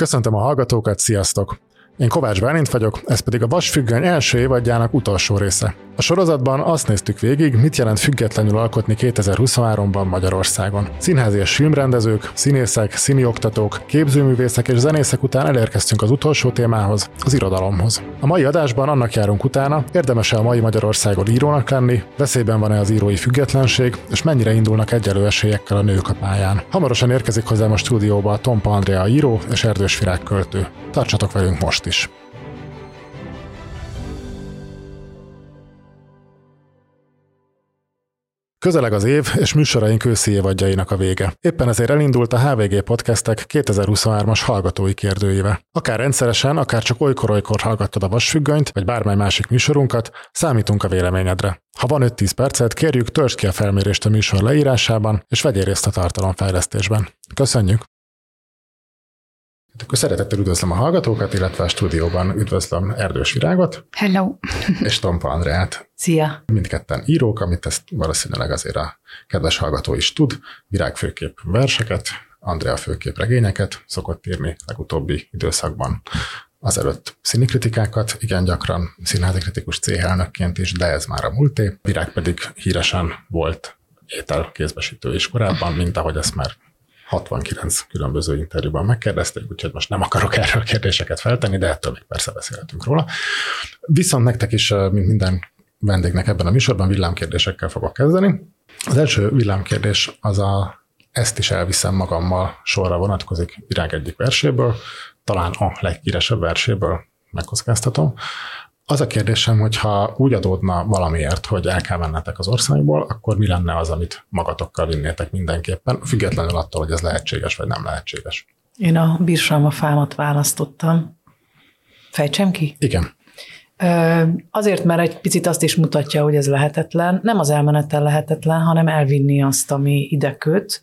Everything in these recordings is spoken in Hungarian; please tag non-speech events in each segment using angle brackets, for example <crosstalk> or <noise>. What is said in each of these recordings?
Köszöntöm a hallgatókat, sziasztok! Én Kovács Bálint vagyok, ez pedig a Vasfüggöny első évadjának utolsó része. A sorozatban azt néztük végig, mit jelent függetlenül alkotni 2023-ban Magyarországon. Színházi és filmrendezők, színészek, színioktatók, képzőművészek és zenészek után elérkeztünk az utolsó témához, az irodalomhoz. A mai adásban annak járunk utána, érdemes-e a mai Magyarországon írónak lenni, veszélyben van-e az írói függetlenség, és mennyire indulnak egyelő esélyekkel a nők a pályán. Hamarosan érkezik hozzám a stúdióba Tompa Andrea író és Erdős Virág költő. Tartsatok velünk most is! Közeleg az év, és műsoraink őszi évadjainak a vége. Éppen ezért elindult a HVG Podcastek 2023-as hallgatói kérdőíve. Akár rendszeresen, akár csak olykor-olykor hallgattad a vasfüggönyt, vagy bármely másik műsorunkat, számítunk a véleményedre. Ha van 5-10 percet, kérjük töltsd ki a felmérést a műsor leírásában, és vegyél részt a tartalomfejlesztésben. Köszönjük! Hát akkor szeretettel üdvözlöm a hallgatókat, illetve a stúdióban üdvözlöm Erdős Virágot. Hello! És Tompa Andreát. Szia! Mindketten írók, amit ezt valószínűleg azért a kedves hallgató is tud. Virág főkép verseket, Andrea főkép regényeket szokott írni legutóbbi időszakban. Azelőtt színikritikákat, igen gyakran színházi kritikus céhelnökként is, de ez már a múlté. Virág pedig híresen volt ételkézbesítő is korábban, mint ahogy ezt már 69 különböző interjúban megkérdezték, úgyhogy most nem akarok erről kérdéseket feltenni, de ettől még persze beszélhetünk róla. Viszont nektek is, mint minden vendégnek ebben a műsorban villámkérdésekkel fogok kezdeni. Az első villámkérdés az a ezt is elviszem magammal sorra vonatkozik virág egyik verséből, talán a leghíresebb verséből, megkockáztatom. Az a kérdésem, hogy ha úgy adódna valamiért, hogy el kell mennetek az országból, akkor mi lenne az, amit magatokkal vinnétek mindenképpen, függetlenül attól, hogy ez lehetséges vagy nem lehetséges? Én a bírsalma fámat választottam. Fejtsem ki? Igen. Azért, mert egy picit azt is mutatja, hogy ez lehetetlen. Nem az elmenettel lehetetlen, hanem elvinni azt, ami ide köt,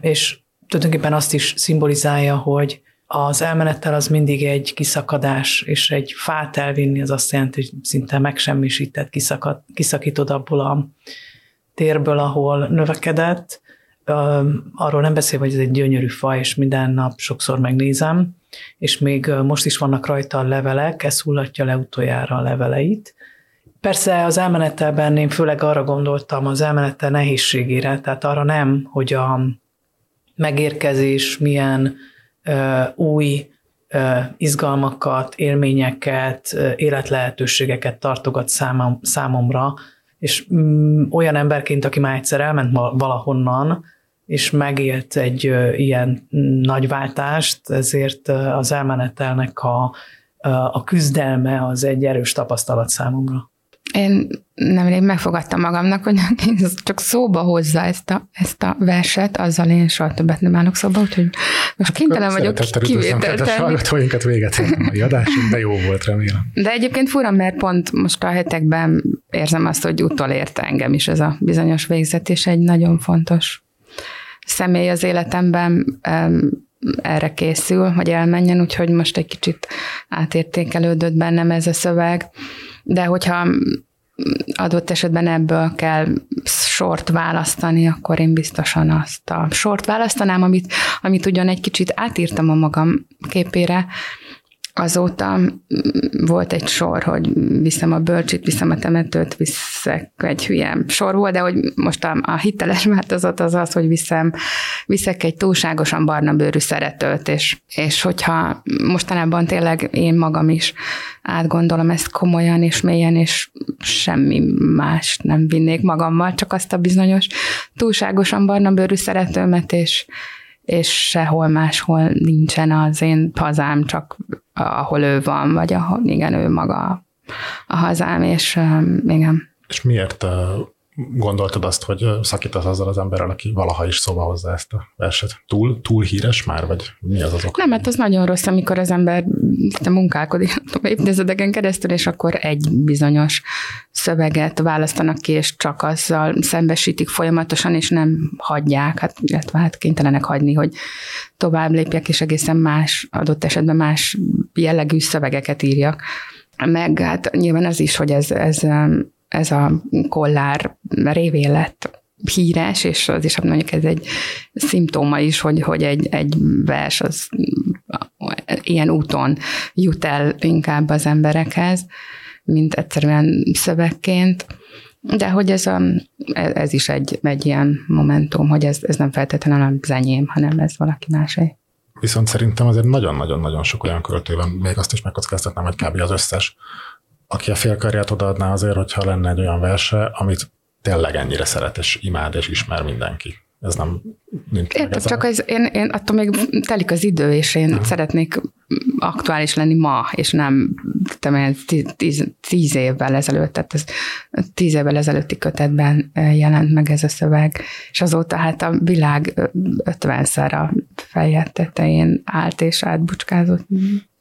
és tulajdonképpen azt is szimbolizálja, hogy az elmenettel az mindig egy kiszakadás, és egy fát elvinni az azt jelenti, hogy szinte megsemmisített, kiszakad, kiszakítod abból a térből, ahol növekedett. Arról nem beszél, hogy ez egy gyönyörű fa, és minden nap sokszor megnézem, és még most is vannak rajta a levelek, ez hullatja le utoljára a leveleit. Persze az elmenettelben én főleg arra gondoltam, az elmenettel nehézségére, tehát arra nem, hogy a megérkezés milyen új izgalmakat, élményeket, életlehetőségeket tartogat számom, számomra, és mm, olyan emberként, aki már egyszer elment valahonnan, és megélt egy ilyen nagy váltást, ezért az elmenetelnek a, a küzdelme az egy erős tapasztalat számomra. Én nemrég megfogadtam magamnak, hogy <laughs> csak szóba hozza ezt a, ezt a verset, azzal én soha többet nem állok szóba, úgyhogy most kénytelen vagyok kivételt tenni. hallgatóinkat véget a mai adásunk, de jó volt, remélem. De egyébként fura, mert pont most a hetekben érzem azt, hogy utolérte engem is ez a bizonyos végzet, és egy nagyon fontos személy az életemben erre készül, hogy elmenjen, úgyhogy most egy kicsit átértékelődött bennem ez a szöveg. De hogyha adott esetben ebből kell sort választani, akkor én biztosan azt a sort választanám, amit, amit ugyan egy kicsit átírtam a magam képére, Azóta volt egy sor, hogy viszem a bölcsit, viszem a temetőt, viszek egy hülye sor volt, de hogy most a, a hiteles változat az az, hogy viszem, viszek egy túlságosan barna bőrű szeretőt, és, és hogyha mostanában tényleg én magam is átgondolom ezt komolyan és mélyen, és semmi más nem vinnék magammal, csak azt a bizonyos túlságosan barna bőrű szeretőmet, és, és sehol máshol nincsen az én hazám, csak ahol ő van, vagy ahol igen, ő maga a hazám, és igen. És miért gondoltad azt, hogy szakítasz azzal az emberrel, aki valaha is szóba hozza ezt a verset? Túl, túl híres már, vagy mi az az ok? Nem, hát az nagyon rossz, amikor az ember munkálkodik <laughs> évtizedeken keresztül, és akkor egy bizonyos szöveget választanak ki, és csak azzal szembesítik folyamatosan, és nem hagyják, hát, illetve hát kénytelenek hagyni, hogy tovább lépjek, és egészen más, adott esetben más jellegű szövegeket írjak. Meg hát nyilván az is, hogy ez, ez ez a kollár révén lett híres, és az is mondjuk ez egy szimptóma is, hogy, hogy egy, egy vers az ilyen úton jut el inkább az emberekhez, mint egyszerűen szövegként. De hogy ez, a, ez is egy, egy ilyen momentum, hogy ez, ez nem feltétlenül a zenyém, hanem ez valaki másé. Viszont szerintem azért nagyon-nagyon-nagyon sok olyan költő van, még azt is megkockáztatnám, hogy kb. az összes, aki a félkarját odaadná azért, hogyha lenne egy olyan verse, amit tényleg ennyire szeret és imád és ismer mindenki ez nem nincs Értem, csak az, én, én attól még telik az idő, és én uh-huh. szeretnék aktuális lenni ma, és nem tudom, tíz, tíz évvel ezelőtt, tehát ez tíz évvel ezelőtti kötetben jelent meg ez a szöveg, és azóta hát a világ ötvenszer a feje tetején állt és átbucskázott.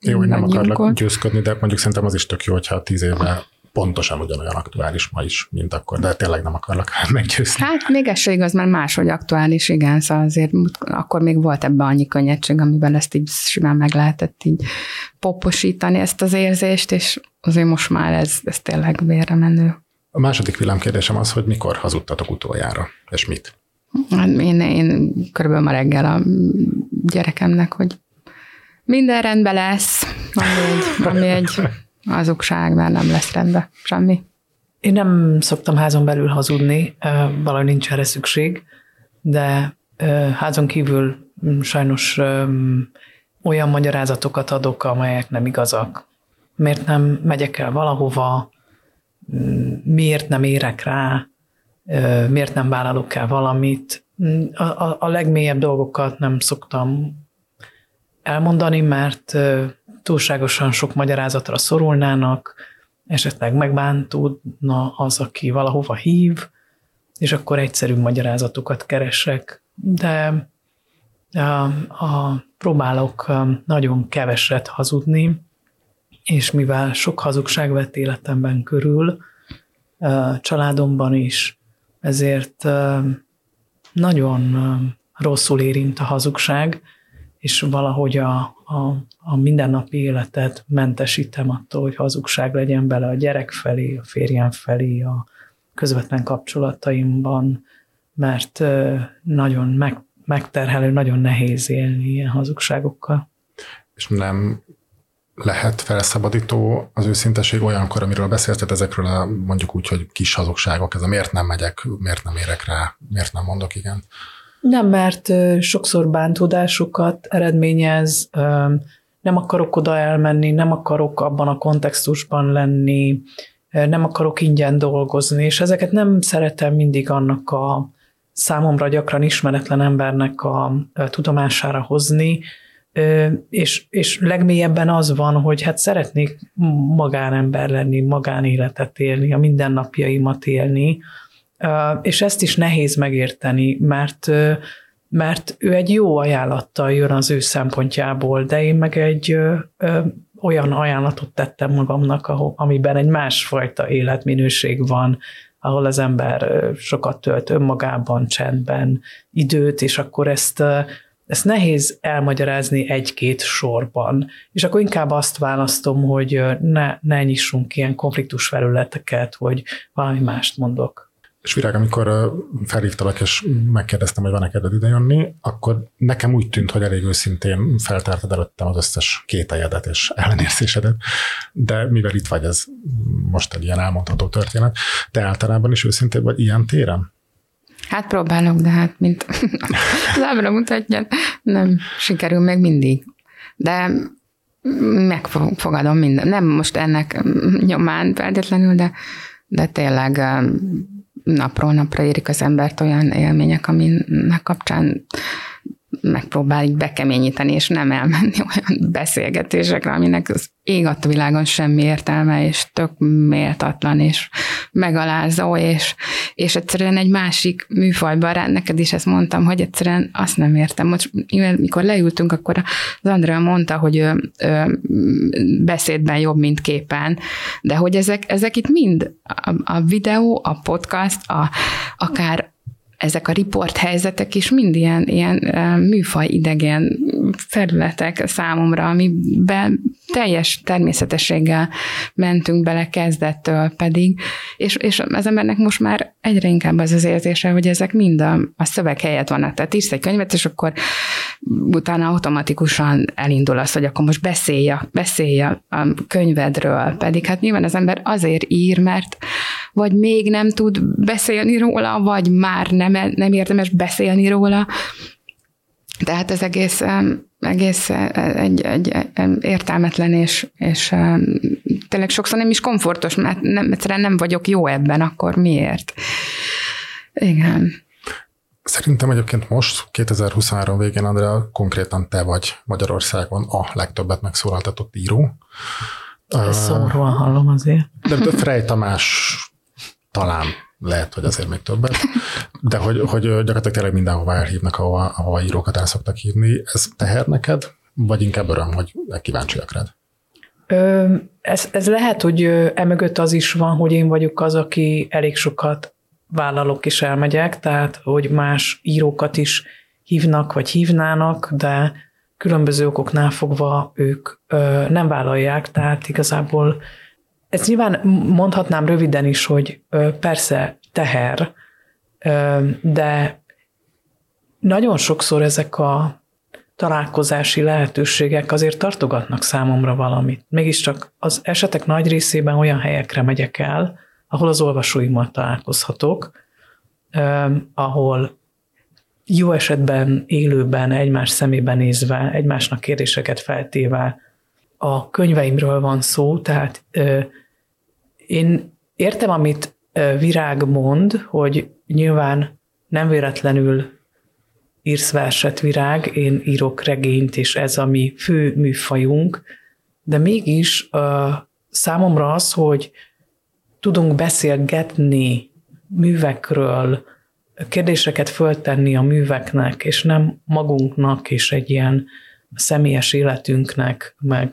Jó, hogy nem akarlak győzködni, de mondjuk szerintem az is tök jó, hogyha tíz évvel pontosan ugyanolyan aktuális ma is, mint akkor, de tényleg nem akarlak <laughs> meggyőzni. Hát még ez igaz, mert máshogy aktuális, igen, szóval azért akkor még volt ebben annyi könnyedség, amiben ezt így simán meg lehetett így poposítani ezt az érzést, és azért most már ez, ez tényleg vérre menő. A második villámkérdésem az, hogy mikor hazudtatok utoljára, és mit? Hát én, én körülbelül ma reggel a gyerekemnek, hogy minden rendben lesz, ami egy, ami egy azokság, mert nem lesz rendben semmi. Én nem szoktam házon belül hazudni, valahogy nincs erre szükség, de házon kívül mm, sajnos olyan magyarázatokat adok, amelyek nem igazak. Miért nem megyek el valahova, mm, miért nem érek rá, miért nem vállalok el valamit. Mm, a, a, a legmélyebb dolgokat nem szoktam elmondani, mert túlságosan sok magyarázatra szorulnának, esetleg megbántódna az, aki valahova hív, és akkor egyszerű magyarázatokat keresek, de a, a, próbálok nagyon keveset hazudni, és mivel sok hazugság vett életemben körül, családomban is, ezért nagyon rosszul érint a hazugság, és valahogy a, a, a mindennapi életet mentesítem attól, hogy hazugság legyen bele a gyerek felé, a férjem felé, a közvetlen kapcsolataimban, mert nagyon meg, megterhelő, nagyon nehéz élni ilyen hazugságokkal. És nem lehet felszabadító az őszinteség olyankor, amiről beszélted ezekről a mondjuk úgy, hogy kis hazugságok, ez a miért nem megyek, miért nem érek rá, miért nem mondok igen. Nem, mert sokszor bántódásokat eredményez, nem akarok oda elmenni, nem akarok abban a kontextusban lenni, nem akarok ingyen dolgozni, és ezeket nem szeretem mindig annak a számomra gyakran ismeretlen embernek a tudomására hozni, és, és legmélyebben az van, hogy hát szeretnék magánember lenni, magánéletet élni, a mindennapjaimat élni, és ezt is nehéz megérteni, mert mert ő egy jó ajánlattal jön az ő szempontjából, de én meg egy olyan ajánlatot tettem magamnak, ahol, amiben egy másfajta életminőség van, ahol az ember sokat tölt önmagában, csendben, időt, és akkor ezt, ezt nehéz elmagyarázni egy-két sorban. És akkor inkább azt választom, hogy ne, ne nyissunk ilyen konfliktus felületeket, hogy valami mást mondok. És Virág, amikor felhívtalak, és megkérdeztem, hogy van-e kedved idejönni, akkor nekem úgy tűnt, hogy elég őszintén feltártad előttem az összes kételjedet és ellenérzésedet, de mivel itt vagy, ez most egy ilyen elmondható történet, te általában is őszintén vagy ilyen téren? Hát próbálok, de hát mint <laughs> lábra mutatja, nem sikerül meg mindig. De megfogadom minden. Nem most ennek nyomán feltétlenül, de, de tényleg napról napra érik az embert olyan élmények, aminek kapcsán megpróbáljuk bekeményíteni, és nem elmenni <laughs> olyan beszélgetésekre, aminek az ég a világon semmi értelme, és tök méltatlan, és megalázó, és, és egyszerűen egy másik műfajban rá, neked is ezt mondtam, hogy egyszerűen azt nem értem. Most, mikor leültünk, akkor az Andrea mondta, hogy ő, ő, beszédben jobb, mint képen, de hogy ezek, ezek itt mind a, a videó, a podcast, a, akár ezek a riport helyzetek is mind ilyen, ilyen műfaj idegen felületek számomra, amiben teljes természetességgel mentünk bele kezdettől pedig, és, és az embernek most már egyre inkább az az érzése, hogy ezek mind a, a szöveg helyett vannak. Tehát írsz egy könyvet, és akkor utána automatikusan elindul az, hogy akkor most beszélj, beszélj a könyvedről, pedig hát nyilván az ember azért ír, mert vagy még nem tud beszélni róla, vagy már nem, nem érdemes beszélni róla. Tehát ez egész, egész e, egy, egy, egy értelmetlen, és, és tényleg sokszor nem is komfortos, mert nem, egyszerűen nem vagyok jó ebben, akkor miért? Igen. Szerintem egyébként most, 2023 végén, Andrea, konkrétan te vagy Magyarországon a legtöbbet megszólaltatott író. Ezt szomorúan hallom azért. De, de Frey Tamás talán lehet, hogy azért még többet, de hogy, hogy gyakorlatilag tényleg mindenhova elhívnak, ahova, ahova írókat el szoktak hívni. Ez teher neked, vagy inkább öröm, hogy kíváncsiak rád? Ö, ez, ez lehet, hogy emögött az is van, hogy én vagyok az, aki elég sokat vállalok és elmegyek, tehát hogy más írókat is hívnak, vagy hívnának, de különböző okoknál fogva ők ö, nem vállalják, tehát igazából ezt nyilván mondhatnám röviden is, hogy persze teher, de nagyon sokszor ezek a találkozási lehetőségek azért tartogatnak számomra valamit. Mégiscsak az esetek nagy részében olyan helyekre megyek el, ahol az olvasóimmal találkozhatok, ahol jó esetben élőben, egymás szemébe nézve, egymásnak kérdéseket feltéve a könyveimről van szó, tehát én értem, amit Virág mond, hogy nyilván nem véletlenül írsz verset Virág, én írok regényt, és ez a mi fő műfajunk, de mégis uh, számomra az, hogy tudunk beszélgetni művekről, kérdéseket föltenni a műveknek, és nem magunknak, és egy ilyen személyes életünknek, meg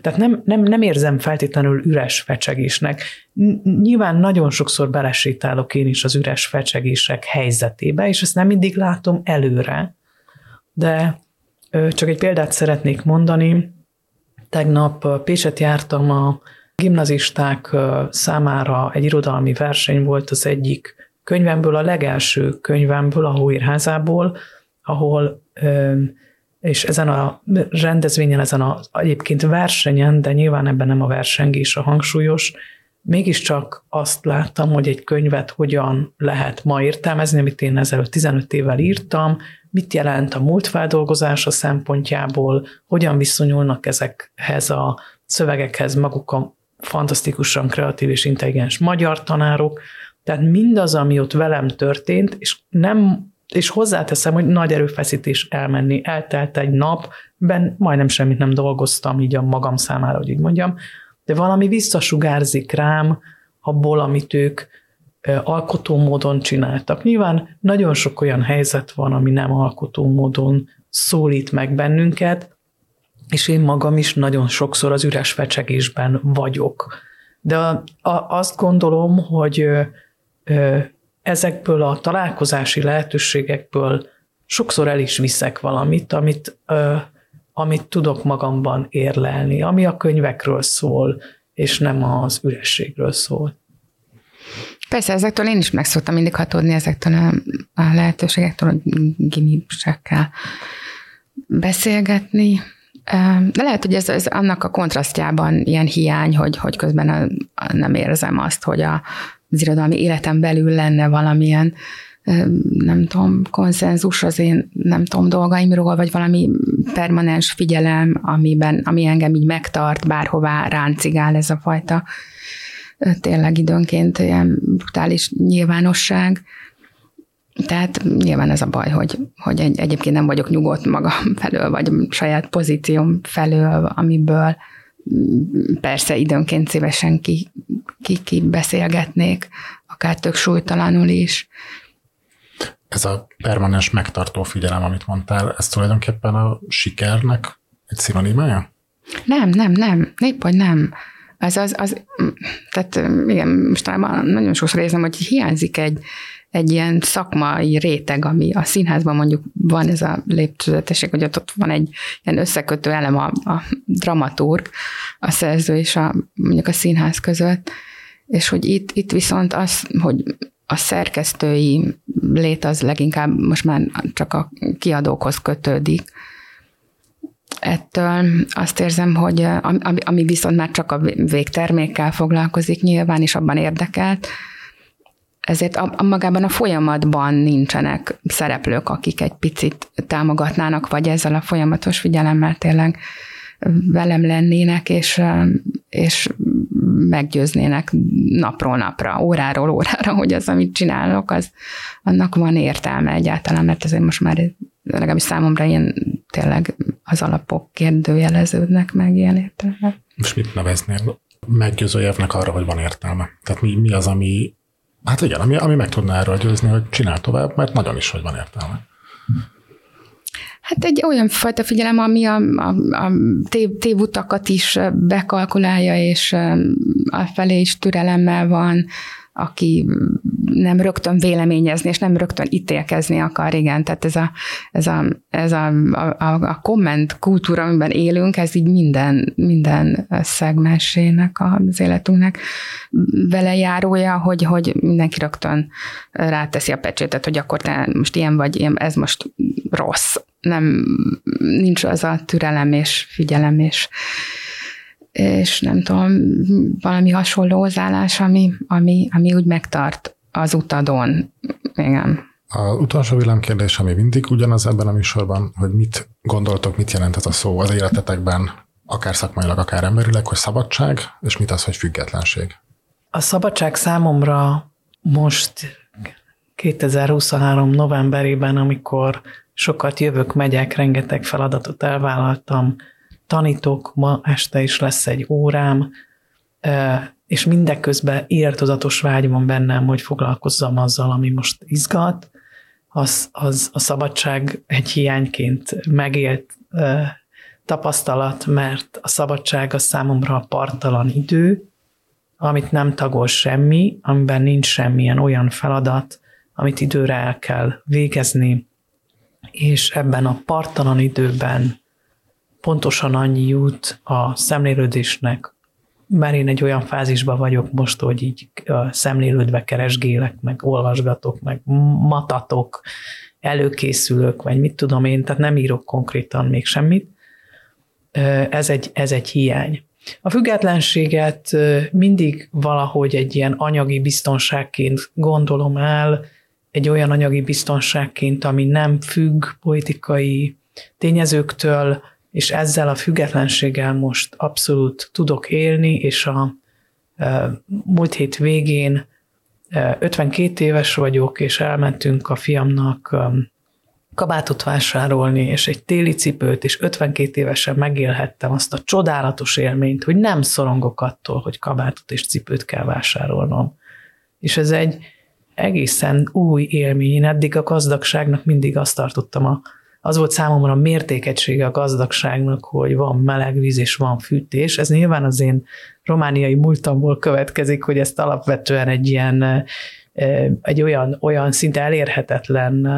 tehát nem, nem, nem érzem feltétlenül üres fecsegésnek. Nyilván nagyon sokszor belesétálok én is az üres fecsegések helyzetébe, és ezt nem mindig látom előre, de csak egy példát szeretnék mondani. Tegnap Pécset jártam a gimnazisták számára egy irodalmi verseny volt az egyik könyvemből, a legelső könyvemből, a Hóérházából, ahol és ezen a rendezvényen, ezen a egyébként versenyen, de nyilván ebben nem a versengés a hangsúlyos, mégiscsak azt láttam, hogy egy könyvet hogyan lehet ma értelmezni, amit én ezelőtt 15 évvel írtam, mit jelent a múltfeldolgozása szempontjából, hogyan viszonyulnak ezekhez a szövegekhez maguk a fantasztikusan kreatív és intelligens magyar tanárok, tehát mindaz, ami ott velem történt, és nem és hozzáteszem, hogy nagy erőfeszítés elmenni. Eltelt egy nap, ben majdnem semmit nem dolgoztam így a magam számára, hogy így mondjam, de valami visszasugárzik rám abból, amit ők alkotó módon csináltak. Nyilván nagyon sok olyan helyzet van, ami nem alkotó módon szólít meg bennünket, és én magam is nagyon sokszor az üres fecsegésben vagyok. De a, a, azt gondolom, hogy ö, ezekből a találkozási lehetőségekből sokszor el is viszek valamit, amit, ö, amit tudok magamban érlelni, ami a könyvekről szól, és nem az ürességről szól. Persze, ezektől én is meg szoktam mindig hatódni ezektől a, a lehetőségektől, hogy gimisekkel beszélgetni. De lehet, hogy ez, ez annak a kontrasztjában ilyen hiány, hogy, hogy közben a, a nem érzem azt, hogy a, az irodalmi életem belül lenne valamilyen nem tudom, konszenzus az én, nem tudom, dolgaimról, vagy valami permanens figyelem, amiben, ami engem így megtart, bárhová ráncigál ez a fajta tényleg időnként ilyen brutális nyilvánosság. Tehát nyilván ez a baj, hogy, hogy egy, egyébként nem vagyok nyugodt magam <laughs> felől, vagy saját pozícióm felől, amiből persze időnként szívesen ki, ki, ki beszélgetnék, akár tök súlytalanul is. Ez a permanens megtartó figyelem, amit mondtál, ez tulajdonképpen a sikernek egy szinonimája? Nem, nem, nem. Épp, hogy nem. Ez az, az, tehát igen, mostanában nagyon sokszor érzem, hogy hiányzik egy, egy ilyen szakmai réteg, ami a színházban mondjuk van ez a lépcsőzetesség, hogy ott van egy ilyen összekötő elem a, a dramaturg, a szerző és a, mondjuk a színház között, és hogy itt, itt viszont az, hogy a szerkesztői lét az leginkább most már csak a kiadókhoz kötődik. Ettől azt érzem, hogy ami, ami viszont már csak a végtermékkel foglalkozik nyilván, és abban érdekelt, ezért a, a magában a folyamatban nincsenek szereplők, akik egy picit támogatnának, vagy ezzel a folyamatos figyelemmel tényleg velem lennének, és, és meggyőznének napról napra, óráról órára, hogy az, amit csinálok, az annak van értelme egyáltalán, mert ezért most már legalábbis számomra ilyen tényleg az alapok kérdőjeleződnek meg ilyen értelme. És mit neveznél meggyőző arra, hogy van értelme? Tehát mi, mi az, ami Hát igen, ami, ami meg tudná erről győzni, hogy csinál tovább, mert nagyon is, hogy van értelme. Hát egy olyan fajta figyelem, ami a, a, a tév, tévutakat is bekalkulálja, és a felé is türelemmel van, aki nem rögtön véleményezni, és nem rögtön ítélkezni akar, igen. Tehát ez a, ez a, ez a, a, a komment kultúra, amiben élünk, ez így minden, minden szegmensének az életünknek vele járója, hogy, hogy mindenki rögtön ráteszi a pecsétet, hogy akkor te most ilyen vagy, ilyen, ez most rossz. Nem, nincs az a türelem és figyelem és és nem tudom, valami hasonló hozzáállás, ami, ami, ami úgy megtart az utadon. Igen. A utolsó villámkérdés, ami mindig ugyanaz ebben a műsorban, hogy mit gondoltok, mit jelent ez a szó az életetekben, akár szakmailag, akár emberileg, hogy szabadság, és mit az, hogy függetlenség? A szabadság számomra most 2023 novemberében, amikor sokat jövök, megyek, rengeteg feladatot elvállaltam, tanítok, ma este is lesz egy órám, és mindeközben írtozatos vágy van bennem, hogy foglalkozzam azzal, ami most izgat, az, az a szabadság egy hiányként megélt tapasztalat, mert a szabadság a számomra a partalan idő, amit nem tagol semmi, amiben nincs semmilyen olyan feladat, amit időre el kell végezni, és ebben a partalan időben pontosan annyi jut a szemlélődésnek, mert én egy olyan fázisban vagyok most, hogy így szemlélődve keresgélek, meg olvasgatok, meg matatok, előkészülök, vagy mit tudom én, tehát nem írok konkrétan még semmit. Ez egy, ez egy hiány. A függetlenséget mindig valahogy egy ilyen anyagi biztonságként gondolom el, egy olyan anyagi biztonságként, ami nem függ politikai tényezőktől, és ezzel a függetlenséggel most abszolút tudok élni, és a múlt hét végén 52 éves vagyok, és elmentünk a fiamnak kabátot vásárolni, és egy téli cipőt, és 52 évesen megélhettem azt a csodálatos élményt, hogy nem szorongok attól, hogy kabátot és cipőt kell vásárolnom. És ez egy egészen új élmény. Én eddig a gazdagságnak mindig azt tartottam a az volt számomra a mértékegysége a gazdagságnak, hogy van meleg víz és van fűtés. Ez nyilván az én romániai múltamból következik, hogy ezt alapvetően egy ilyen egy olyan, olyan szinte elérhetetlen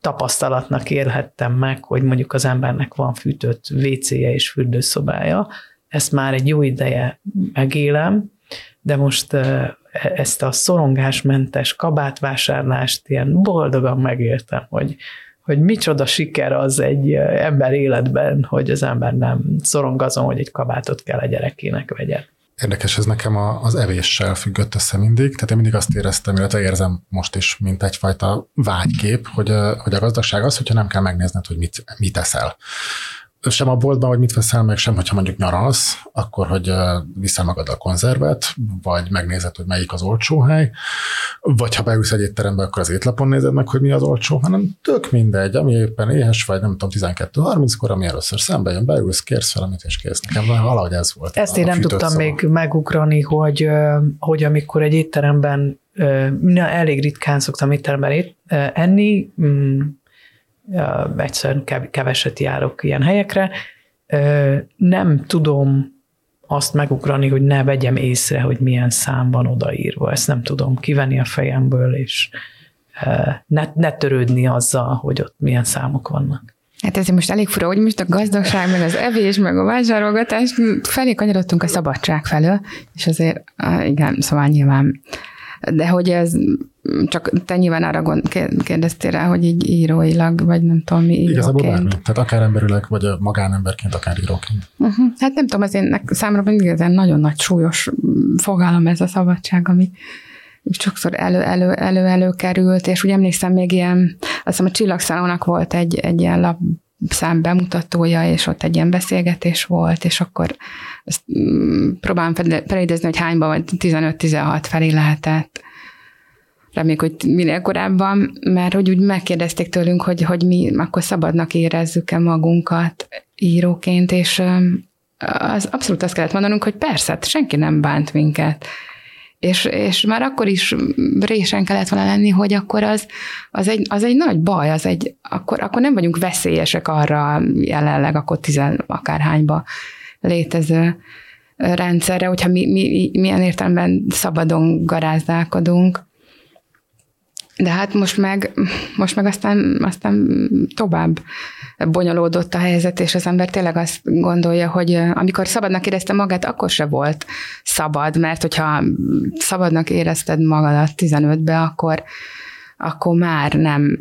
tapasztalatnak élhettem meg, hogy mondjuk az embernek van fűtött WC-je és fürdőszobája. Ezt már egy jó ideje megélem, de most e, ezt a szorongásmentes kabátvásárlást ilyen boldogan megéltem, hogy, hogy micsoda siker az egy ember életben, hogy az ember nem szorong azon, hogy egy kabátot kell a gyerekének vegyen. Érdekes, ez nekem az evéssel függött össze mindig, tehát én mindig azt éreztem, illetve érzem most is, mint egyfajta vágykép, hogy, hogy a gazdaság az, hogyha nem kell megnézned, hogy mit, mit eszel sem a boltban, hogy mit veszel meg, sem, hogyha mondjuk nyaralsz, akkor, hogy viszel magad a konzervet, vagy megnézed, hogy melyik az olcsó hely, vagy ha beülsz egy étterembe, akkor az étlapon nézed meg, hogy mi az olcsó, hanem tök mindegy, ami éppen éhes vagy, nem tudom, 12-30-kor, ami először szembe jön, beülsz, kérsz valamit, és kész. Nekem valahogy ez volt. Ezt én nem tudtam szava. még megugrani, hogy, hogy amikor egy étteremben, elég ritkán szoktam étteremben enni, mm, egyszerűen keveset járok ilyen helyekre. Nem tudom azt megugrani, hogy ne vegyem észre, hogy milyen szám van odaírva. Ezt nem tudom kivenni a fejemből, és ne, ne törődni azzal, hogy ott milyen számok vannak. Hát ez most elég fura, hogy most a gazdaság, meg az evés, meg a vásárolgatás felé kanyarodtunk a szabadság felől, és azért, igen, szóval nyilván de hogy ez csak te nyilván arra gond, kérdeztél rá, hogy így íróilag, vagy nem tudom mi íróként. Igazából bármi. Tehát akár emberileg, vagy magánemberként, akár íróként. Uh-huh. Hát nem tudom, az én számomra mindig ez nagyon nagy súlyos fogalom ez a szabadság, ami sokszor elő-elő elő, elő került, és úgy emlékszem még ilyen, azt hiszem a Csillagszalónak volt egy, egy ilyen lap szám bemutatója, és ott egy ilyen beszélgetés volt, és akkor ezt mm, próbálom felidézni, hogy hányban, vagy 15-16 felé lehetett. Reméljük, hogy minél korábban, mert hogy úgy megkérdezték tőlünk, hogy, hogy mi akkor szabadnak érezzük-e magunkat íróként, és az abszolút azt kellett mondanunk, hogy persze, hát senki nem bánt minket és, és már akkor is résen kellett volna lenni, hogy akkor az, az, egy, az egy nagy baj, az egy, akkor, akkor nem vagyunk veszélyesek arra jelenleg, akkor tizen akárhányba létező rendszerre, hogyha mi, mi milyen értelemben szabadon garázdálkodunk. De hát most meg, most meg aztán, aztán tovább bonyolódott a helyzet, és az ember tényleg azt gondolja, hogy amikor szabadnak érezte magát, akkor se volt szabad, mert hogyha szabadnak érezted magadat 15-be, akkor, akkor már nem,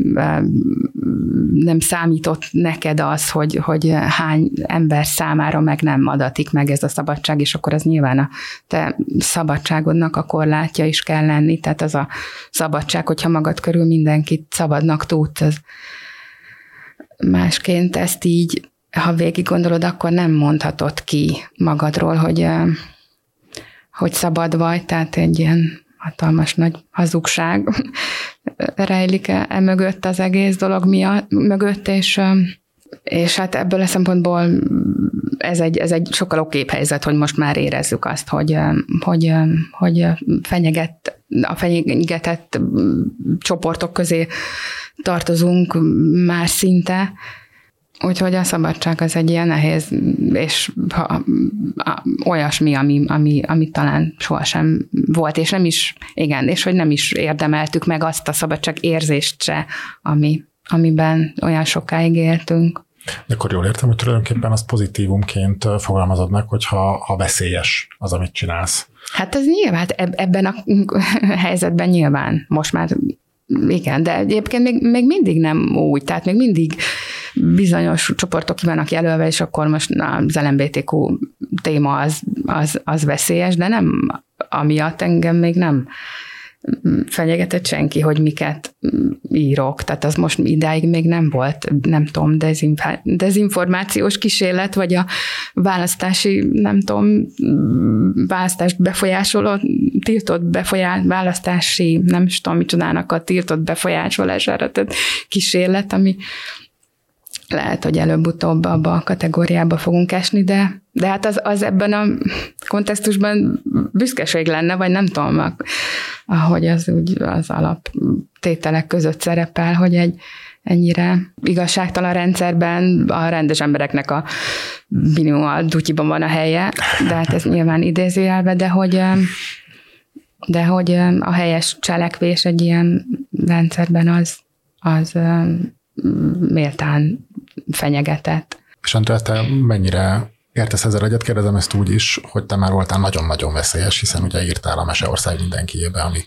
nem számított neked az, hogy, hogy hány ember számára meg nem adatik meg ez a szabadság, és akkor az nyilván a te szabadságodnak a korlátja is kell lenni, tehát az a szabadság, hogyha magad körül mindenkit szabadnak tudsz, az, másként ezt így, ha végig gondolod, akkor nem mondhatod ki magadról, hogy, hogy szabad vagy, tehát egy ilyen hatalmas nagy hazugság rejlik -e, e mögött az egész dolog miatt, mögött, és, és hát ebből a szempontból ez egy, ez egy sokkal okébb helyzet, hogy most már érezzük azt, hogy, hogy, hogy fenyeget, a fenyegetett csoportok közé tartozunk már szinte, Úgyhogy a szabadság az egy ilyen nehéz, és ha, olyasmi, ami, ami, ami talán sohasem volt, és nem is, igen, és hogy nem is érdemeltük meg azt a szabadság érzést se, ami, amiben olyan sokáig éltünk. De akkor jól értem, hogy tulajdonképpen azt pozitívumként fogalmazod meg, hogy ha, ha veszélyes az, amit csinálsz. Hát ez nyilván, hát ebben a <laughs> helyzetben nyilván most már igen, de egyébként még, még mindig nem úgy, tehát még mindig bizonyos csoportok ki vannak jelölve, és akkor most az LMBTQ téma az, az, az veszélyes, de nem amiatt engem még nem fenyegetett senki, hogy miket írok. Tehát az most idáig még nem volt, nem tudom, dezinformációs kísérlet, vagy a választási, nem tudom, választást befolyásoló, tiltott befolyás, választási, nem is tudom, micsodának a tiltott befolyásolására tehát kísérlet, ami lehet, hogy előbb-utóbb abba a kategóriába fogunk esni, de, de hát az, az ebben a kontextusban büszkeség lenne, vagy nem tudom, ahogy az úgy az alaptételek között szerepel, hogy egy ennyire igazságtalan rendszerben a rendes embereknek a minimum a dutyiban van a helye, de hát ez nyilván idézőjelve, de hogy de hogy a helyes cselekvés egy ilyen rendszerben az, az méltán fenyegetett. És Andrea, te mennyire értesz ezzel egyet? Kérdezem ezt úgy is, hogy te már voltál nagyon-nagyon veszélyes, hiszen ugye írtál a Meseország mindenkiébe, ami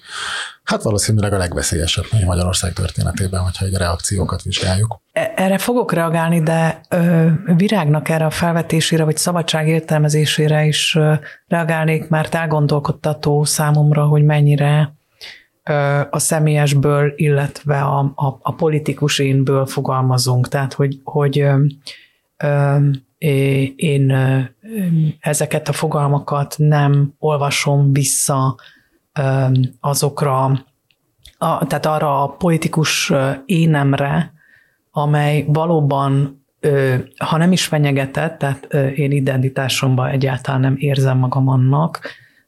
hát valószínűleg a legveszélyesebb Magyarország történetében, hogyha egy reakciókat vizsgáljuk. E, erre fogok reagálni, de ö, Virágnak erre a felvetésére, vagy szabadság értelmezésére is ö, reagálnék, mert elgondolkodtató számomra, hogy mennyire a személyesből, illetve a, a, a politikus énből fogalmazunk. Tehát, hogy, hogy ö, ö, én ö, ezeket a fogalmakat nem olvasom vissza ö, azokra, a, tehát arra a politikus énemre, amely valóban, ö, ha nem is fenyegetett, tehát ö, én identitásomban egyáltalán nem érzem magam annak,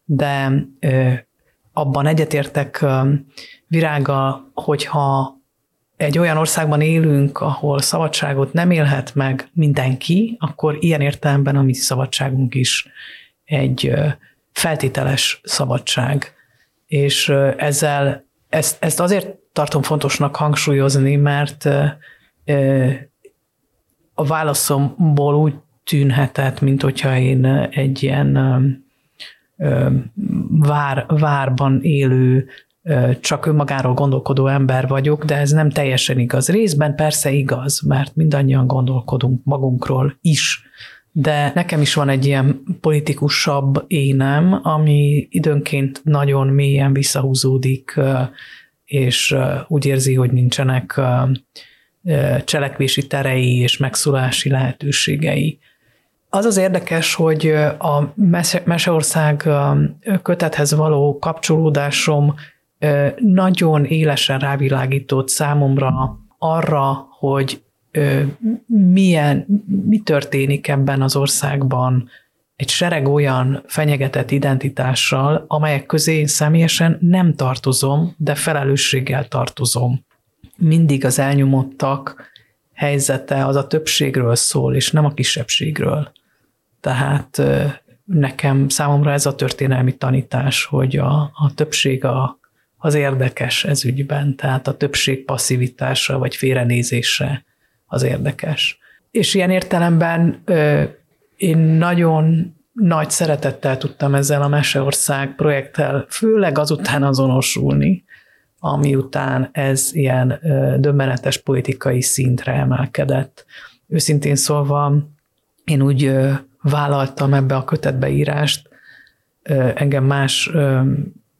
de ö, abban egyetértek virága, hogyha egy olyan országban élünk, ahol szabadságot nem élhet meg mindenki, akkor ilyen értelemben a mi szabadságunk is egy feltételes szabadság. És ezzel ezt, ezt azért tartom fontosnak hangsúlyozni, mert a válaszomból úgy tűnhetett, mint hogyha én egy ilyen vár, várban élő, csak önmagáról gondolkodó ember vagyok, de ez nem teljesen igaz. Részben persze igaz, mert mindannyian gondolkodunk magunkról is, de nekem is van egy ilyen politikusabb énem, ami időnként nagyon mélyen visszahúzódik, és úgy érzi, hogy nincsenek cselekvési terei és megszólási lehetőségei. Az az érdekes, hogy a Meseország kötethez való kapcsolódásom nagyon élesen rávilágított számomra arra, hogy milyen, mi történik ebben az országban egy sereg olyan fenyegetett identitással, amelyek közé én személyesen nem tartozom, de felelősséggel tartozom. Mindig az elnyomottak helyzete az a többségről szól, és nem a kisebbségről. Tehát nekem számomra ez a történelmi tanítás, hogy a, a többség a, az érdekes ez ügyben, tehát a többség passzivitása vagy félrenézése az érdekes. És ilyen értelemben én nagyon nagy szeretettel tudtam ezzel a Meseország projekttel, főleg azután azonosulni, ami után ez ilyen döbbenetes politikai szintre emelkedett. Őszintén szólva, én úgy vállaltam ebbe a kötetbe írást, engem más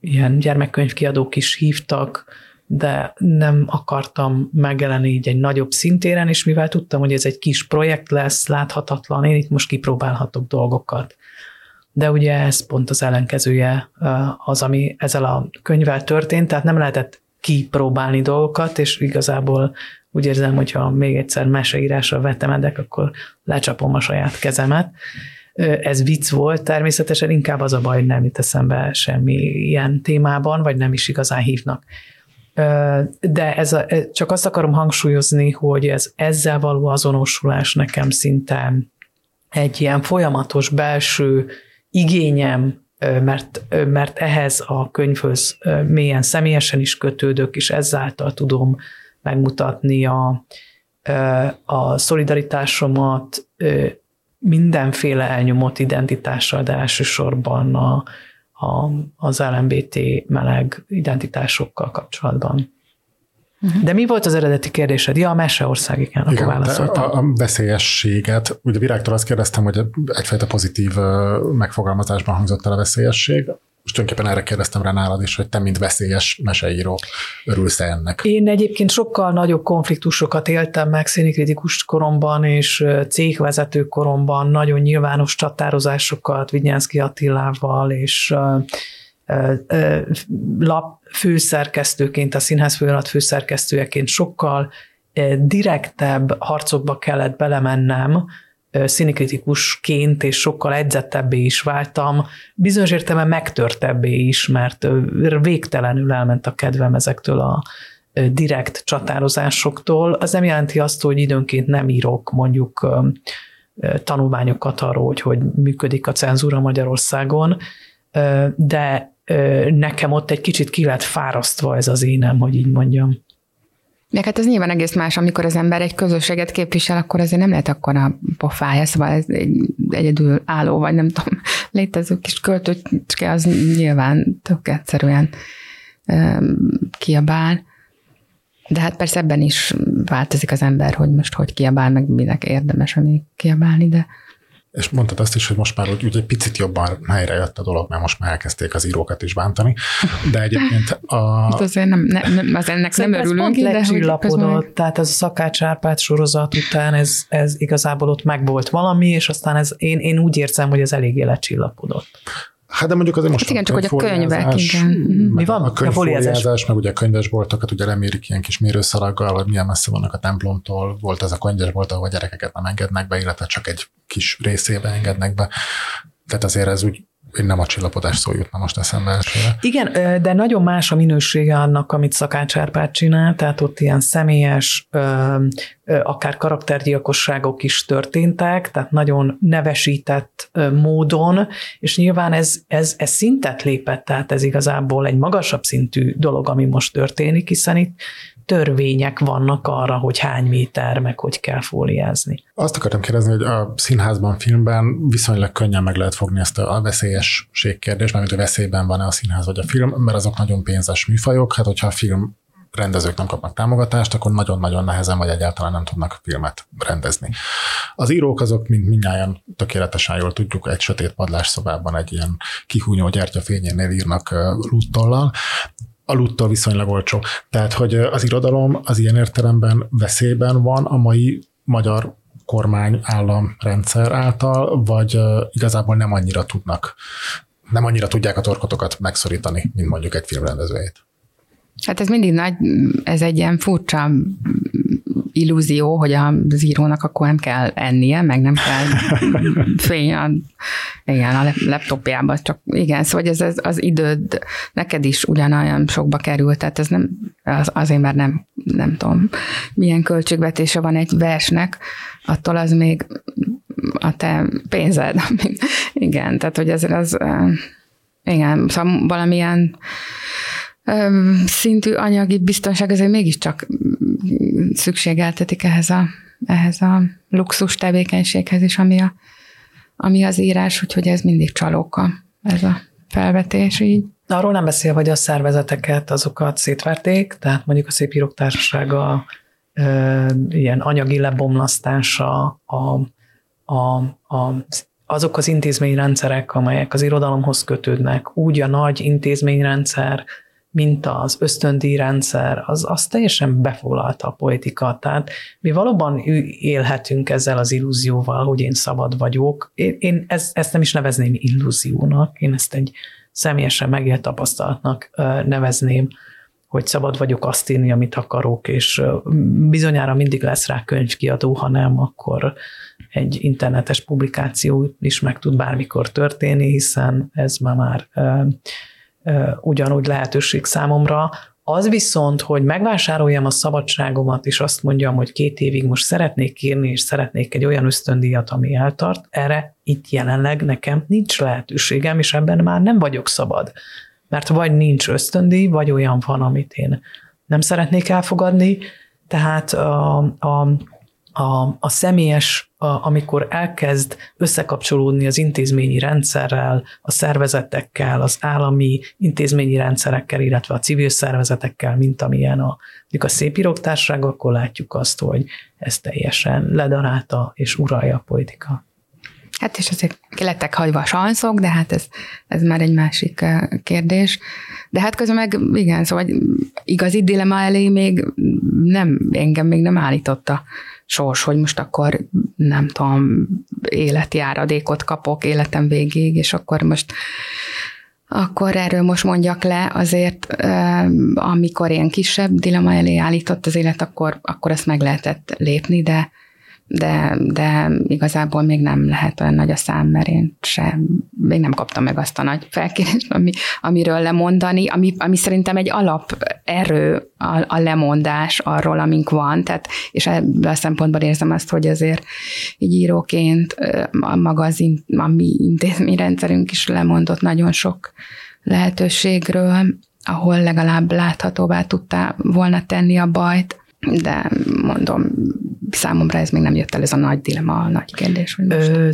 ilyen gyermekkönyvkiadók is hívtak, de nem akartam megjelenni így egy nagyobb szintéren, és mivel tudtam, hogy ez egy kis projekt lesz, láthatatlan, én itt most kipróbálhatok dolgokat. De ugye ez pont az ellenkezője az, ami ezzel a könyvvel történt, tehát nem lehetett kipróbálni dolgokat, és igazából úgy érzem, hogyha még egyszer meseírásra vetemedek, akkor lecsapom a saját kezemet. Ez vicc volt, természetesen inkább az a baj, hogy nem jut eszembe semmi ilyen témában, vagy nem is igazán hívnak. De ez a, csak azt akarom hangsúlyozni, hogy ez ezzel való azonosulás nekem szinte egy ilyen folyamatos belső igényem, mert, mert ehhez a könyvhöz mélyen személyesen is kötődök, és ezáltal tudom megmutatni a, a szolidaritásomat mindenféle elnyomott identitással, de elsősorban a, a, az LMBT meleg identitásokkal kapcsolatban. Uh-huh. De mi volt az eredeti kérdésed? Ja, a Meseország, igen, igen akkor válaszoltam. A, a veszélyességet, ugye Virágtól azt kérdeztem, hogy egyfajta pozitív megfogalmazásban hangzott el a veszélyesség. Most tulajdonképpen erre kérdeztem rá nálad is, hogy te, mint veszélyes meseíró, örülsz ennek? Én egyébként sokkal nagyobb konfliktusokat éltem meg színikritikus koromban és cégvezető koromban, nagyon nyilvános csatározásokat Vigyánszki Attilával, és lap főszerkesztőként, a színház főnat főszerkesztőjeként sokkal direktebb harcokba kellett belemennem, színikritikusként, és sokkal edzettebbé is váltam, bizonyos értelemben megtörtebbé is, mert végtelenül elment a kedvem ezektől a direkt csatározásoktól. Az nem jelenti azt, hogy időnként nem írok mondjuk tanulmányokat arról, hogy hogy működik a cenzúra Magyarországon, de nekem ott egy kicsit ki lett fárasztva ez az énem, hogy így mondjam. Meg hát ez nyilván egész más, amikor az ember egy közösséget képvisel, akkor azért nem lehet akkor a pofája, szóval ez egy egyedül álló, vagy nem tudom, <laughs> létező kis költőcske, az nyilván tök egyszerűen kiabál. De hát persze ebben is változik az ember, hogy most hogy kiabál, meg minek érdemes ami kiabálni, de és mondtad azt is, hogy most már úgy, úgy egy picit jobban helyre jött a dolog, mert most már elkezdték az írókat is bántani, de egyébként a... Hát azért nem, nem, nem az ennek nem örülünk, de hogy meg... tehát az a Szakács Árpád sorozat után ez, ez igazából ott megvolt valami, és aztán ez, én, én úgy érzem, hogy ez eléggé lecsillapodott. Hát de mondjuk azért most hát igen, csak hogy a könyvek, igen. Mi van? A könyvfóliázás, meg ugye a könyvesboltokat ugye lemérik ilyen kis mérőszalaggal, hogy milyen messze vannak a templomtól. Volt ez a könyvesbolt, ahol gyerekeket nem engednek be, illetve csak egy kis részébe engednek be. Tehát azért ez úgy nem a csillapodás szó jutna most eszembe elsőre. Igen, de nagyon más a minősége annak, amit Szakács Árpád csinál, tehát ott ilyen személyes, akár karaktergyilkosságok is történtek, tehát nagyon nevesített módon, és nyilván ez, ez, ez szintet lépett, tehát ez igazából egy magasabb szintű dolog, ami most történik, hiszen itt törvények vannak arra, hogy hány méter, meg hogy kell fóliázni. Azt akartam kérdezni, hogy a színházban, filmben viszonylag könnyen meg lehet fogni ezt a veszélyesség kérdést, mert a veszélyben van-e a színház vagy a film, mert azok nagyon pénzes műfajok, hát hogyha a film rendezők nem kapnak támogatást, akkor nagyon-nagyon nehezen vagy egyáltalán nem tudnak filmet rendezni. Az írók azok, mint mindnyáján tökéletesen jól tudjuk, egy sötét padlásszobában egy ilyen kihúnyó gyertyafényénél írnak lúttollal, aludtól viszonylag olcsó. Tehát, hogy az irodalom az ilyen értelemben veszélyben van a mai magyar kormány állam rendszer által, vagy igazából nem annyira tudnak, nem annyira tudják a torkotokat megszorítani, mint mondjuk egy filmrendezőjét. Hát ez mindig nagy, ez egy ilyen furcsa illúzió, hogy az írónak akkor nem kell ennie, meg nem kell <laughs> fény a, igen, a laptopjába, csak igen, szóval ez, ez az időd neked is ugyanolyan sokba kerül, tehát ez nem az, azért, mert nem, nem tudom, milyen költségvetése van egy versnek, attól az még a te pénzed. <laughs> igen, tehát hogy ez az, igen, szóval valamilyen szintű anyagi biztonság azért mégiscsak szükségeltetik ehhez a, ehhez a luxus tevékenységhez is, ami, a, ami az írás, úgyhogy ez mindig csalóka, ez a felvetés így. Arról nem beszél, hogy a szervezeteket, azokat szétverték, tehát mondjuk a Szép Írók Társasága ilyen anyagi lebomlasztása, a, a, a, azok az intézményrendszerek, amelyek az irodalomhoz kötődnek, úgy a nagy intézményrendszer, mint az ösztöndíjrendszer, az, az teljesen befoglalta a politikát. Tehát mi valóban élhetünk ezzel az illúzióval, hogy én szabad vagyok. Én, én ez, ezt nem is nevezném illúziónak, én ezt egy személyesen megélt tapasztalatnak nevezném, hogy szabad vagyok azt írni, amit akarok, és bizonyára mindig lesz rá könyvkiadó, ha nem, akkor egy internetes publikáció is meg tud bármikor történni, hiszen ez ma már ugyanúgy lehetőség számomra. Az viszont, hogy megvásároljam a szabadságomat, és azt mondjam, hogy két évig most szeretnék írni, és szeretnék egy olyan ösztöndíjat, ami eltart, erre itt jelenleg nekem nincs lehetőségem, és ebben már nem vagyok szabad. Mert vagy nincs ösztöndíj, vagy olyan van, amit én nem szeretnék elfogadni, tehát a, a a, a személyes, a, amikor elkezd összekapcsolódni az intézményi rendszerrel, a szervezetekkel, az állami intézményi rendszerekkel, illetve a civil szervezetekkel, mint amilyen a, a szép íróktárság, akkor látjuk azt, hogy ez teljesen ledarálta és uralja a politika. Hát és azért lettek hagyva a sanszok, de hát ez, ez már egy másik kérdés. De hát közben meg igen, szóval igazi dilema elé még nem, engem még nem állította sors, hogy most akkor nem tudom, életi áradékot kapok életem végéig, és akkor most akkor erről most mondjak le, azért amikor ilyen kisebb dilema elé állított az élet, akkor, akkor ezt meg lehetett lépni, de de, de igazából még nem lehet olyan nagy a szám, mert én sem, még nem kaptam meg azt a nagy felkérést, ami, amiről lemondani, ami, ami szerintem egy alap erő a, a lemondás arról, amink van, tehát, és ebből a szempontból érzem azt, hogy azért így íróként a maga az in, a mi intézményrendszerünk is lemondott nagyon sok lehetőségről, ahol legalább láthatóvá tudta volna tenni a bajt, de mondom, számomra ez még nem jött el, ez a nagy dilema, a nagy kérdés. Hogy most... Ö,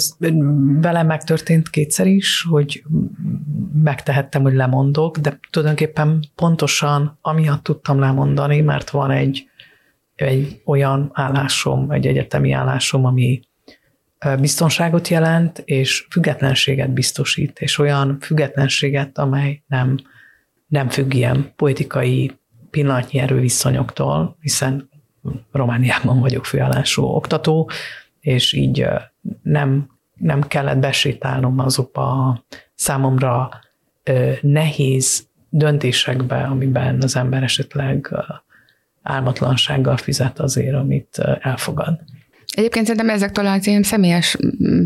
velem megtörtént kétszer is, hogy megtehettem, hogy lemondok, de tulajdonképpen pontosan amiatt tudtam lemondani, mert van egy, egy olyan állásom, egy egyetemi állásom, ami biztonságot jelent, és függetlenséget biztosít, és olyan függetlenséget, amely nem, nem függ ilyen politikai pillanatnyi erőviszonyoktól, hiszen Romániában vagyok főállású oktató, és így nem, nem kellett besétálnom azokba a számomra nehéz döntésekbe, amiben az ember esetleg álmatlansággal fizet azért, amit elfogad. Egyébként szerintem ezektől az ilyen személyes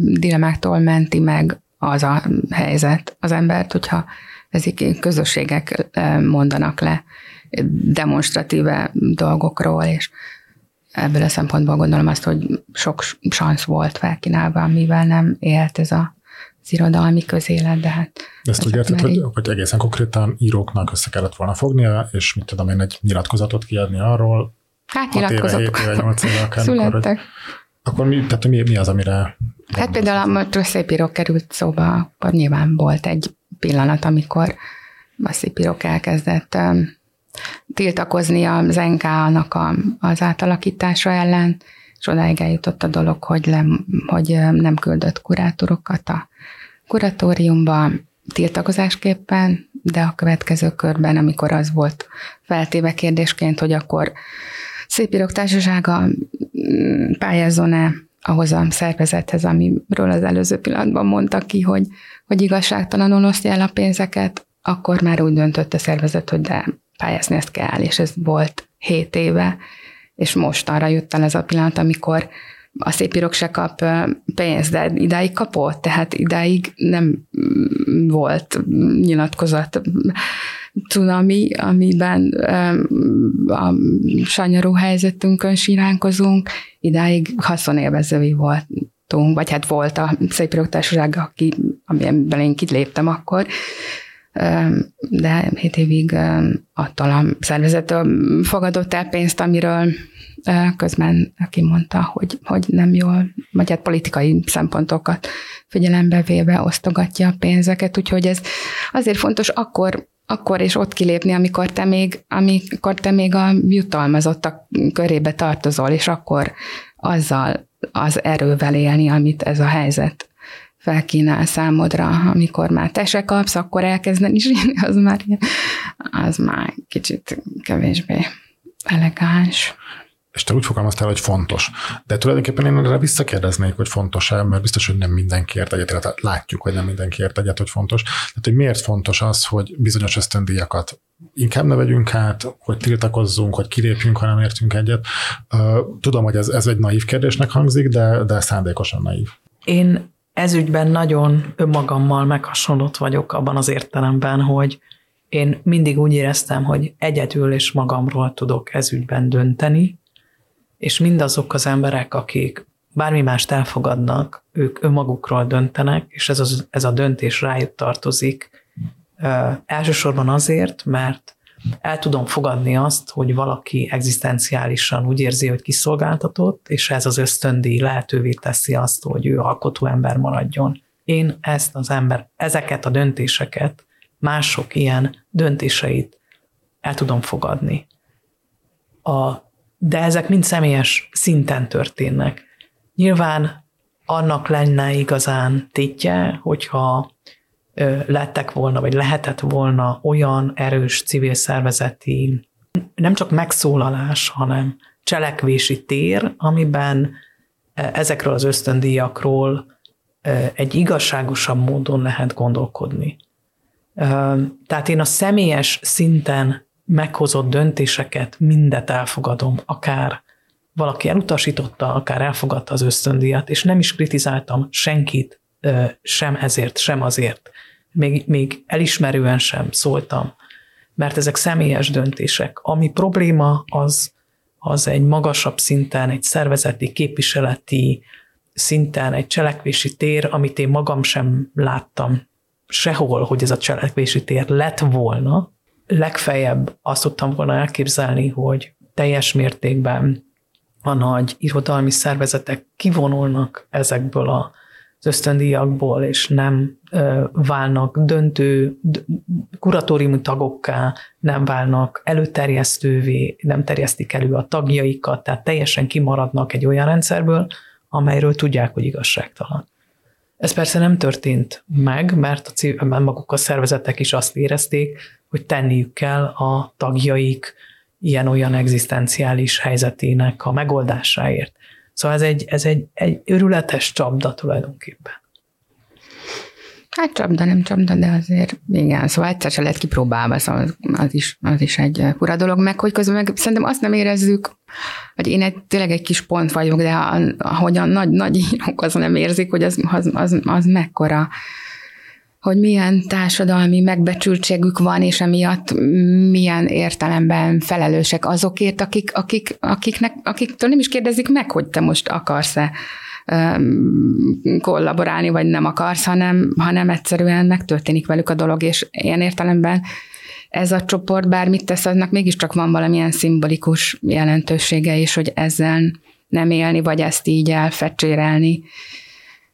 dilemáktól menti meg az a helyzet az embert, hogyha ezek közösségek mondanak le demonstratíve dolgokról, és ebből a szempontból gondolom azt, hogy sok szansz volt felkínálva, amivel nem élt ez a az irodalmi közélet, de hát... Ezt úgy érted, hogy, hogy egészen konkrétan íróknak össze kellett volna fognia, és mit tudom én, egy nyilatkozatot kiadni arról, Hát nyilatkozatok éve, 7 éve, 8 éve akár, születtek. Akkor, akkor mi, tehát mi, mi az, amire... Hát például, amikor szép író került szóba, akkor nyilván volt egy pillanat, amikor a szép írók elkezdett um, tiltakozni az NK-nak a, az átalakítása ellen, és odáig eljutott a dolog, hogy, le, hogy nem küldött kurátorokat a kuratóriumba tiltakozásképpen, de a következő körben, amikor az volt feltéve kérdésként, hogy akkor Szépírok Társasága pályázon-e ahhoz a szervezethez, amiről az előző pillanatban mondta ki, hogy, hogy igazságtalanul osztja el a pénzeket, akkor már úgy döntött a szervezet, hogy de pályázni ezt kell, és ez volt hét éve, és most arra jött el ez a pillanat, amikor a szépírok se kap pénzt, de idáig kapott, tehát idáig nem mm, volt nyilatkozat cunami, amiben a sanyarú helyzetünkön síránkozunk, idáig haszonélvezői voltunk, vagy hát volt a szépírok társaság, aki, amiben én kiléptem akkor, de hét évig attól a szervezettől fogadott el pénzt, amiről közben aki mondta, hogy, hogy nem jól, vagy hát politikai szempontokat figyelembe véve osztogatja a pénzeket, úgyhogy ez azért fontos akkor, akkor és ott kilépni, amikor te még, amikor te még a jutalmazottak körébe tartozol, és akkor azzal az erővel élni, amit ez a helyzet felkínál számodra, amikor már te se kapsz, akkor elkezdeni <laughs> is az már, az már kicsit kevésbé elegáns és te úgy fogalmaztál, hogy fontos. De tulajdonképpen én erre visszakérdeznék, hogy fontos-e, mert biztos, hogy nem mindenki ért egyet, illetve látjuk, hogy nem mindenki ért egyet, hogy fontos. Tehát, hogy miért fontos az, hogy bizonyos ösztöndíjakat inkább ne vegyünk át, hogy tiltakozzunk, hogy kilépjünk, ha nem értünk egyet. Tudom, hogy ez, ez egy naív kérdésnek hangzik, de, de szándékosan naív. Én ezügyben nagyon önmagammal meghasonlott vagyok abban az értelemben, hogy én mindig úgy éreztem, hogy egyedül és magamról tudok ezügyben dönteni, és mindazok az emberek, akik bármi mást elfogadnak, ők önmagukról döntenek, és ez, az, ez a döntés rájuk tartozik. Ö, elsősorban azért, mert el tudom fogadni azt, hogy valaki egzisztenciálisan úgy érzi, hogy kiszolgáltatott, és ez az ösztöndi lehetővé teszi azt, hogy ő alkotó ember maradjon. Én ezt az ember, ezeket a döntéseket, mások ilyen döntéseit el tudom fogadni. A de ezek mind személyes szinten történnek. Nyilván annak lenne igazán tétje, hogyha lettek volna, vagy lehetett volna olyan erős civil szervezeti, nem csak megszólalás, hanem cselekvési tér, amiben ezekről az ösztöndíjakról egy igazságosabb módon lehet gondolkodni. Tehát én a személyes szinten meghozott döntéseket mindet elfogadom, akár valaki elutasította, akár elfogadta az ösztöndíjat, és nem is kritizáltam senkit sem ezért, sem azért. Még, még elismerően sem szóltam, mert ezek személyes döntések. Ami probléma, az, az egy magasabb szinten, egy szervezeti, képviseleti szinten, egy cselekvési tér, amit én magam sem láttam sehol, hogy ez a cselekvési tér lett volna, legfeljebb azt tudtam volna elképzelni, hogy teljes mértékben a nagy irodalmi szervezetek kivonulnak ezekből a az ösztöndíjakból, és nem ö, válnak döntő kuratóriumi tagokká, nem válnak előterjesztővé, nem terjesztik elő a tagjaikat, tehát teljesen kimaradnak egy olyan rendszerből, amelyről tudják, hogy igazságtalan. Ez persze nem történt meg, mert a, maguk a szervezetek is azt érezték, hogy tenniük kell a tagjaik ilyen-olyan egzisztenciális helyzetének a megoldásáért. Szóval ez egy, ez egy, egy őrületes csapda tulajdonképpen. Hát csapda, nem csapda, de azért igen, szóval egyszer se lehet kipróbálva, szóval az, is, az is egy fura dolog, meg hogy közben meg szerintem azt nem érezzük, hogy én egy, tényleg egy kis pont vagyok, de ahogy a nagy, nagy írók az nem érzik, hogy az, az, az, az mekkora hogy milyen társadalmi megbecsültségük van, és emiatt milyen értelemben felelősek azokért, akik, akik, akiknek, akiktől nem is kérdezik meg, hogy te most akarsz-e kollaborálni, vagy nem akarsz, hanem, hanem egyszerűen megtörténik velük a dolog, és ilyen értelemben ez a csoport bármit tesz, aznak mégiscsak van valamilyen szimbolikus jelentősége is, hogy ezzel nem élni, vagy ezt így elfecsérelni,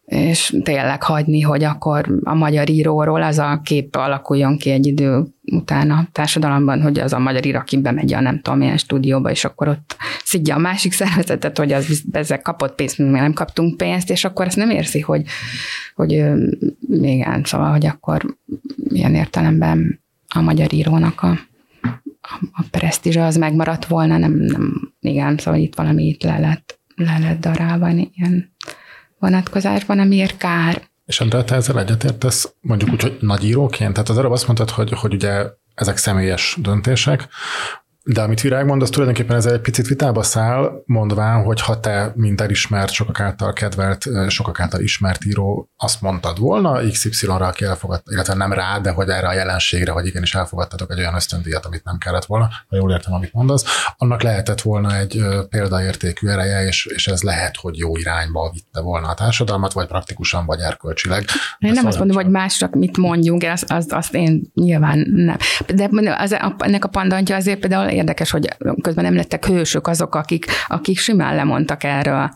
és tényleg hagyni, hogy akkor a magyar íróról az a kép alakuljon ki egy idő után a társadalomban, hogy az a magyar ír, aki bemegy a nem tudom milyen stúdióba, és akkor ott szidja a másik <laughs> szervezetet, hogy az ezzel kapott pénzt, mi nem kaptunk pénzt, és akkor ezt nem érzi, hogy, hogy igen, szóval, hogy akkor milyen értelemben a magyar írónak a, a presztízse az megmaradt volna, nem, nem igen, szóval itt valami itt le lett, le lett darálva ilyen vonatkozásban, amiért kár. És Andrá, te ezzel egyetértesz, mondjuk úgy, hogy nagyíróként? Tehát az előbb azt mondtad, hogy, hogy ugye ezek személyes döntések, de amit Virág mond, az tulajdonképpen ez egy picit vitába száll, mondván, hogy ha te, mint elismert, sokak által kedvelt, sokak által ismert író azt mondtad volna XY-ra, aki elfogadt, illetve nem rá, de hogy erre a jelenségre, hogy igenis elfogadtatok egy olyan ösztöndíjat, amit nem kellett volna, ha jól értem, amit mondasz, annak lehetett volna egy példaértékű ereje, és, és ez lehet, hogy jó irányba vitte volna a társadalmat, vagy praktikusan, vagy erkölcsileg. Én nem szóval azt mondom, hogy másnak mit mondjunk, azt, azt, azt én nyilván nem. De az, ennek a pandantja azért például érdekes, hogy közben nem lettek hősök azok, akik, akik simán lemondtak erről,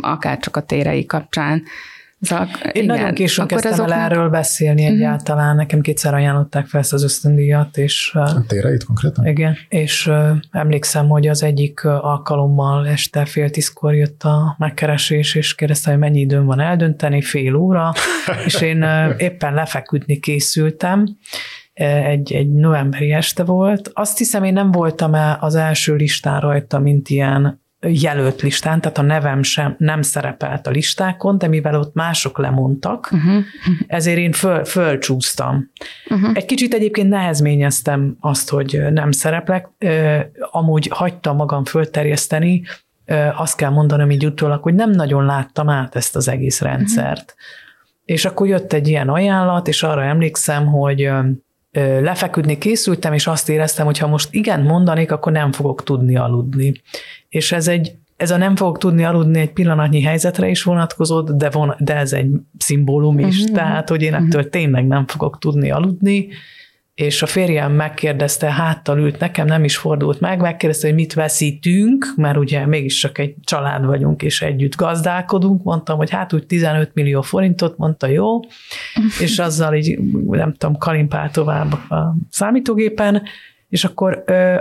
akár csak a térei kapcsán. Szóval, Én igen, nagyon későn kezdtem azoknak... el erről beszélni uh-huh. egyáltalán. Nekem kétszer ajánlották fel ezt az ösztöndíjat, és... A téreit konkrétan? Igen, és uh, emlékszem, hogy az egyik alkalommal este fél tízkor jött a megkeresés, és kérdezte, hogy mennyi időm van eldönteni, fél óra, és én uh, éppen lefeküdni készültem, egy, egy novemberi este volt. Azt hiszem, én nem voltam el az első listán rajta, mint ilyen jelölt listán, tehát a nevem sem nem szerepelt a listákon, de mivel ott mások lemondtak, uh-huh. ezért én föl, fölcsúsztam. Uh-huh. Egy kicsit egyébként nehezményeztem azt, hogy nem szereplek, amúgy hagytam magam fölterjeszteni, azt kell mondanom így utólag, hogy nem nagyon láttam át ezt az egész rendszert. Uh-huh. És akkor jött egy ilyen ajánlat, és arra emlékszem, hogy lefeküdni készültem, és azt éreztem, hogy ha most igen mondanék, akkor nem fogok tudni aludni. És ez egy ez a nem fogok tudni aludni egy pillanatnyi helyzetre is vonatkozott, de, von, de ez egy szimbólum is, uh-huh. tehát, hogy én ettől uh-huh. tényleg nem fogok tudni aludni, és a férjem megkérdezte, háttal ült, nekem nem is fordult meg, megkérdezte, hogy mit veszítünk, mert ugye mégiscsak egy család vagyunk, és együtt gazdálkodunk, mondtam, hogy hát úgy 15 millió forintot, mondta jó, <laughs> és azzal így, nem tudom, kalimpál tovább a számítógépen, és akkor ö,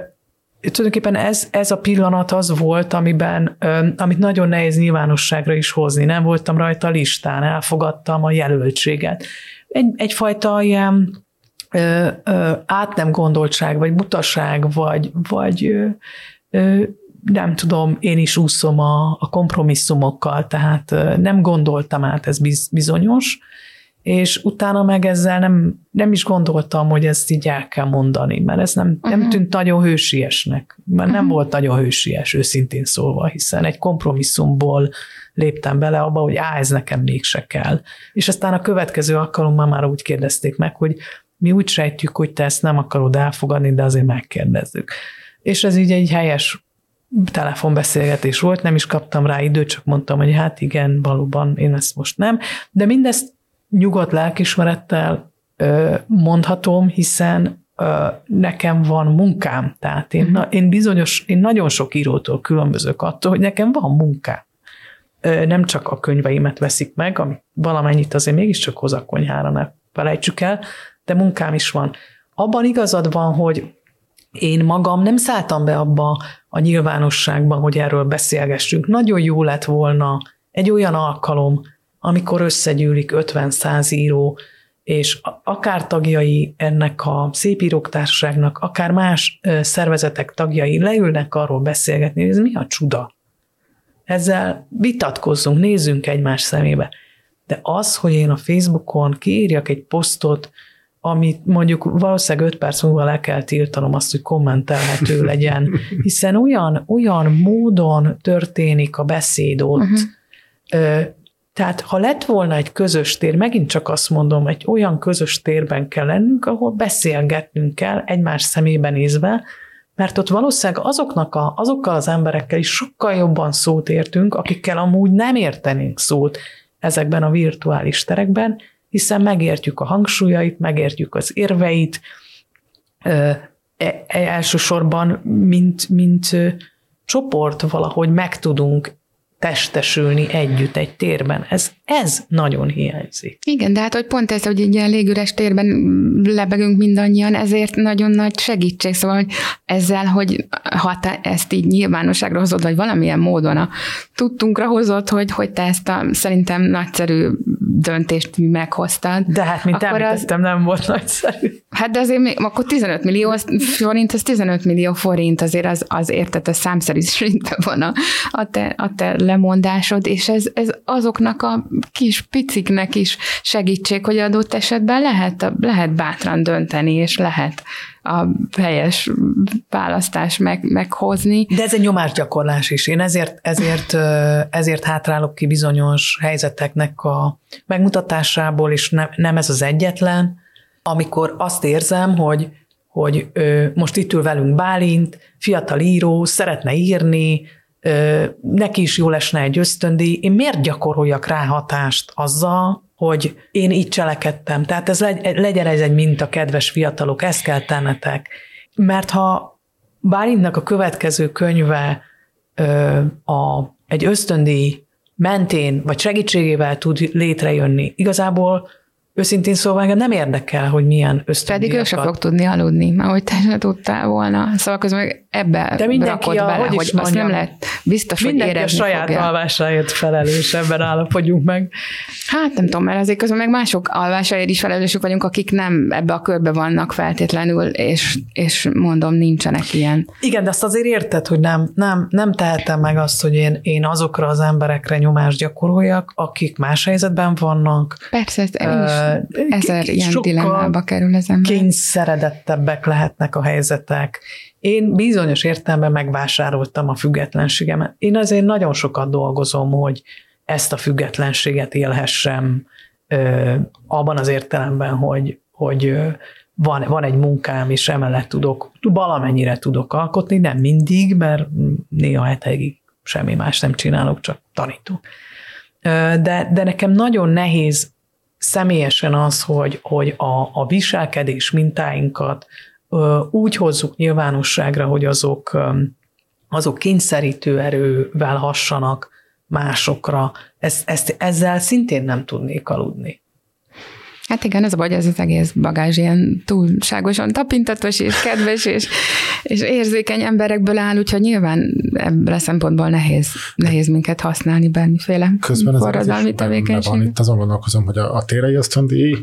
tulajdonképpen ez, ez a pillanat az volt, amiben, ö, amit nagyon nehéz nyilvánosságra is hozni. Nem voltam rajta a listán, elfogadtam a jelöltséget. Egy, egyfajta ilyen ö, ö, át nem gondoltság, vagy butaság, vagy, vagy ö, ö, nem tudom, én is úszom a, a kompromisszumokkal, tehát ö, nem gondoltam át, ez biz, bizonyos, és utána meg ezzel nem, nem is gondoltam, hogy ezt így el kell mondani, mert ez nem, uh-huh. nem tűnt nagyon hősiesnek, mert uh-huh. nem volt nagyon hősies, őszintén szólva, hiszen egy kompromisszumból léptem bele abba, hogy á, ez nekem mégse kell. És aztán a következő alkalommal már úgy kérdezték meg, hogy mi úgy sejtjük, hogy te ezt nem akarod elfogadni, de azért megkérdezzük. És ez így egy helyes telefonbeszélgetés volt, nem is kaptam rá időt, csak mondtam, hogy hát igen, valóban én ezt most nem. De mindezt nyugodt lelkismerettel mondhatom, hiszen nekem van munkám. Tehát én, uh-huh. én bizonyos, én nagyon sok írótól különbözök attól, hogy nekem van munkám. Nem csak a könyveimet veszik meg, ami valamennyit azért mégiscsak hoz a konyhára, ne felejtsük el, de munkám is van. Abban igazad van, hogy én magam nem szálltam be abba a nyilvánosságban, hogy erről beszélgessünk. Nagyon jó lett volna egy olyan alkalom, amikor összegyűlik 50-100 író, és akár tagjai ennek a szépírók társaságnak, akár más szervezetek tagjai leülnek arról beszélgetni, hogy ez mi a csuda. Ezzel vitatkozzunk, nézzünk egymás szemébe. De az, hogy én a Facebookon kiírjak egy posztot, amit mondjuk valószínűleg 5 perc múlva le kell tiltanom azt, hogy kommentelhető <laughs> legyen, hiszen olyan, olyan módon történik a beszéd ott, uh-huh. Tehát ha lett volna egy közös tér, megint csak azt mondom, egy olyan közös térben kell lennünk, ahol beszélgetnünk kell egymás szemébe nézve, mert ott valószínűleg azoknak a, azokkal az emberekkel is sokkal jobban szót értünk, akikkel amúgy nem értenénk szót ezekben a virtuális terekben, hiszen megértjük a hangsúlyait, megértjük az érveit, e, e, elsősorban, mint, mint csoport valahogy meg tudunk testesülni együtt egy térben. Ez, ez nagyon hiányzik. Igen, de hát hogy pont ez, hogy egy ilyen légüres térben lebegünk mindannyian, ezért nagyon nagy segítség. Szóval, hogy ezzel, hogy ha te ezt így nyilvánosságra hozod, vagy valamilyen módon a tudtunkra hozod, hogy, hogy te ezt a szerintem nagyszerű döntést meghoztad. De hát, mint akkor említettem, az, nem volt nagyszerű. Hát de azért még, akkor 15 millió forint, az 15 millió forint, azért az, az érted, a számszerűségben van a, a, te, a te lemondásod, és ez, ez azoknak a kis piciknek is segítség, hogy adott esetben lehet, lehet bátran dönteni, és lehet a helyes választás meg, meghozni. De ez egy nyomásgyakorlás is. Én ezért, ezért, ezért hátrálok ki bizonyos helyzeteknek a megmutatásából, és ne, nem ez az egyetlen, amikor azt érzem, hogy, hogy most itt ül velünk Bálint, fiatal író, szeretne írni, neki is jó lesne egy ösztöndi, én miért gyakoroljak rá hatást azzal, hogy én így cselekedtem. Tehát ez legyen ez egy minta, kedves fiatalok, ezt kell tennetek. Mert ha Bálintnak a következő könyve a, egy ösztöndi mentén vagy segítségével tud létrejönni, igazából Őszintén szóval engem nem érdekel, hogy milyen ösztöndíjakat. Pedig ő sem fog tudni aludni, ahogy te sem tudtál volna. Szóval közben meg ebbe De mindenki a, bele, hogy, hogy azt nem lehet biztos, hogy érezni a saját fogja. alvásáért felelős, ebben állapodjunk meg. Hát nem tudom, mert azért közben meg mások alvásáért is felelősök vagyunk, akik nem ebbe a körbe vannak feltétlenül, és, és mondom, nincsenek ilyen. Igen, de azt azért érted, hogy nem, nem, nem tehetem meg azt, hogy én, én azokra az emberekre nyomást gyakoroljak, akik más helyzetben vannak. Persze, ezt én is ezer ilyen dilemmába kerül ez ember. kényszeredettebbek lehetnek a helyzetek. Én bizonyos értelemben megvásároltam a függetlenségemet. Én azért nagyon sokat dolgozom, hogy ezt a függetlenséget élhessem abban az értelemben, hogy, hogy van, van egy munkám, és emellett tudok, valamennyire tudok alkotni, nem mindig, mert néha hetekig semmi más nem csinálok, csak tanítok. De, de nekem nagyon nehéz személyesen az, hogy, hogy a, a viselkedés mintáinkat úgy hozzuk nyilvánosságra, hogy azok, azok kényszerítő erővel hassanak másokra. Ezt, ezt, ezzel szintén nem tudnék aludni. Hát igen, ez a baj, ez az egész bagázs ilyen túlságosan tapintatos és kedves és, és érzékeny emberekből áll, úgyhogy nyilván ebből a szempontból nehéz, nehéz minket használni bármiféle Közben forradalmi tevékenység. Van itt azon gondolkozom, hogy a, a térei ösztöndíj,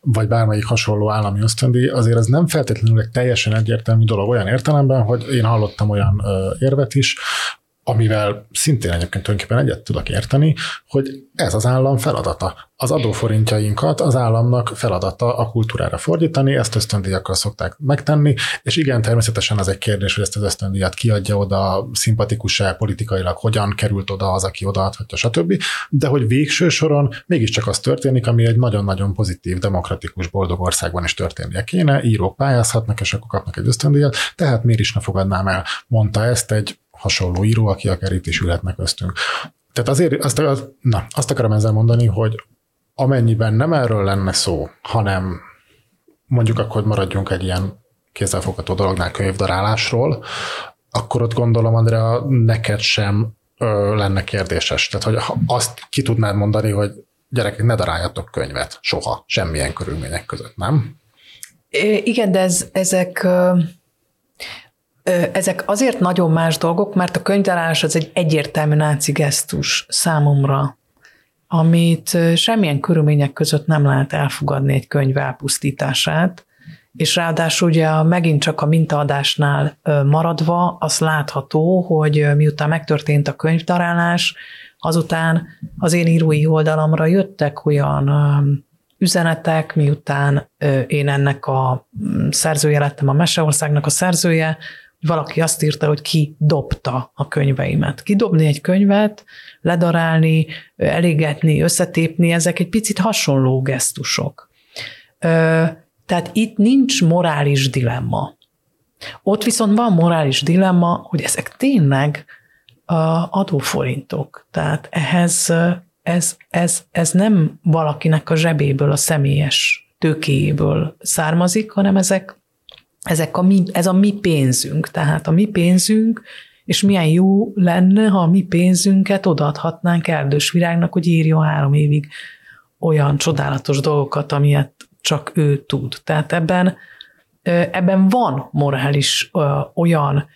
vagy bármelyik hasonló állami ösztöndíj, azért ez nem feltétlenül egy teljesen egyértelmű dolog olyan értelemben, hogy én hallottam olyan ö, érvet is, amivel szintén egyébként tulajdonképpen egyet tudok érteni, hogy ez az állam feladata. Az adóforintjainkat az államnak feladata a kultúrára fordítani, ezt ösztöndíjakkal szokták megtenni, és igen, természetesen az egy kérdés, hogy ezt az ösztöndíjat kiadja oda, szimpatikus-e politikailag, hogyan került oda az, aki odaadhatja, stb. De hogy végső soron mégiscsak az történik, ami egy nagyon-nagyon pozitív, demokratikus, boldog országban is történnie kéne, írók pályázhatnak, és akkor kapnak egy ösztöndíjat, tehát miért is ne fogadnám el, mondta ezt egy hasonló író, aki akár itt is ülhetnek köztünk. Tehát azért azt, na, azt akarom ezzel mondani, hogy amennyiben nem erről lenne szó, hanem mondjuk akkor maradjunk egy ilyen kézzelfogható dolognál könyvdarálásról, akkor ott gondolom, Andrea, neked sem ö, lenne kérdéses. Tehát, hogy azt ki tudnád mondani, hogy gyerekek, ne daráljatok könyvet soha, semmilyen körülmények között, nem? É, igen, de ez, ezek ezek azért nagyon más dolgok, mert a könyvtárás az egy egyértelmű náci gesztus számomra, amit semmilyen körülmények között nem lehet elfogadni egy könyv elpusztítását, és ráadásul ugye megint csak a mintaadásnál maradva az látható, hogy miután megtörtént a könyvdarálás, azután az én írói oldalamra jöttek olyan üzenetek, miután én ennek a mm, szerzője lettem, a Meseországnak a szerzője, valaki azt írta, hogy ki dobta a könyveimet. Kidobni egy könyvet, ledarálni, elégetni, összetépni, ezek egy picit hasonló gesztusok. Tehát itt nincs morális dilemma. Ott viszont van morális dilemma, hogy ezek tényleg adóforintok. Tehát ehhez ez, ez, ez nem valakinek a zsebéből, a személyes tőkéjéből származik, hanem ezek, ezek a mi, ez a mi pénzünk. Tehát a mi pénzünk, és milyen jó lenne, ha a mi pénzünket odaadhatnánk Erdős Virágnak, hogy írjon három évig olyan csodálatos dolgokat, amilyet csak ő tud. Tehát ebben, ebben van morális olyan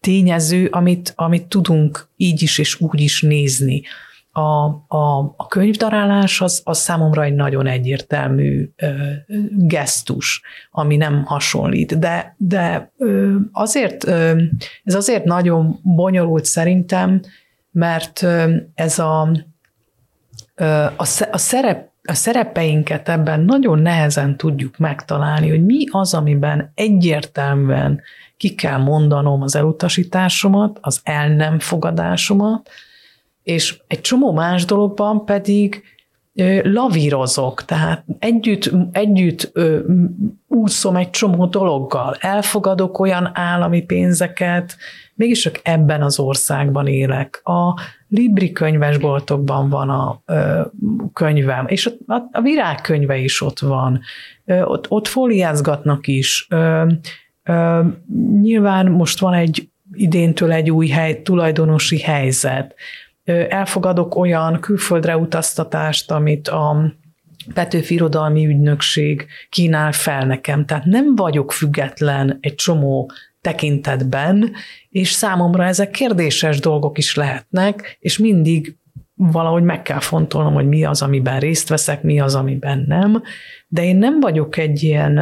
tényező, amit, amit tudunk így is és úgy is nézni. A, a, a könyvdarálás az, az számomra egy nagyon egyértelmű ö, gesztus, ami nem hasonlít. De, de ö, azért, ö, ez azért nagyon bonyolult szerintem, mert ö, ez a, ö, a, a szerep a szerepeinket ebben nagyon nehezen tudjuk megtalálni, hogy mi az, amiben egyértelműen ki kell mondanom az elutasításomat, az el nem fogadásomat, és egy csomó más dologban pedig lavírozok, tehát együtt, együtt ö, úszom egy csomó dologgal, elfogadok olyan állami pénzeket, mégis csak ebben az országban élek. A Libri könyvesboltokban van a ö, könyvem, és a, a, a virágkönyve is ott van, ö, ott, ott fóliázgatnak is. Ö, ö, nyilván most van egy idéntől egy új hely, tulajdonosi helyzet. Elfogadok olyan külföldre utaztatást, amit a Petőfi Irodalmi Ügynökség kínál fel nekem. Tehát nem vagyok független egy csomó tekintetben, és számomra ezek kérdéses dolgok is lehetnek, és mindig valahogy meg kell fontolnom, hogy mi az, amiben részt veszek, mi az, amiben nem, de én nem vagyok egy ilyen,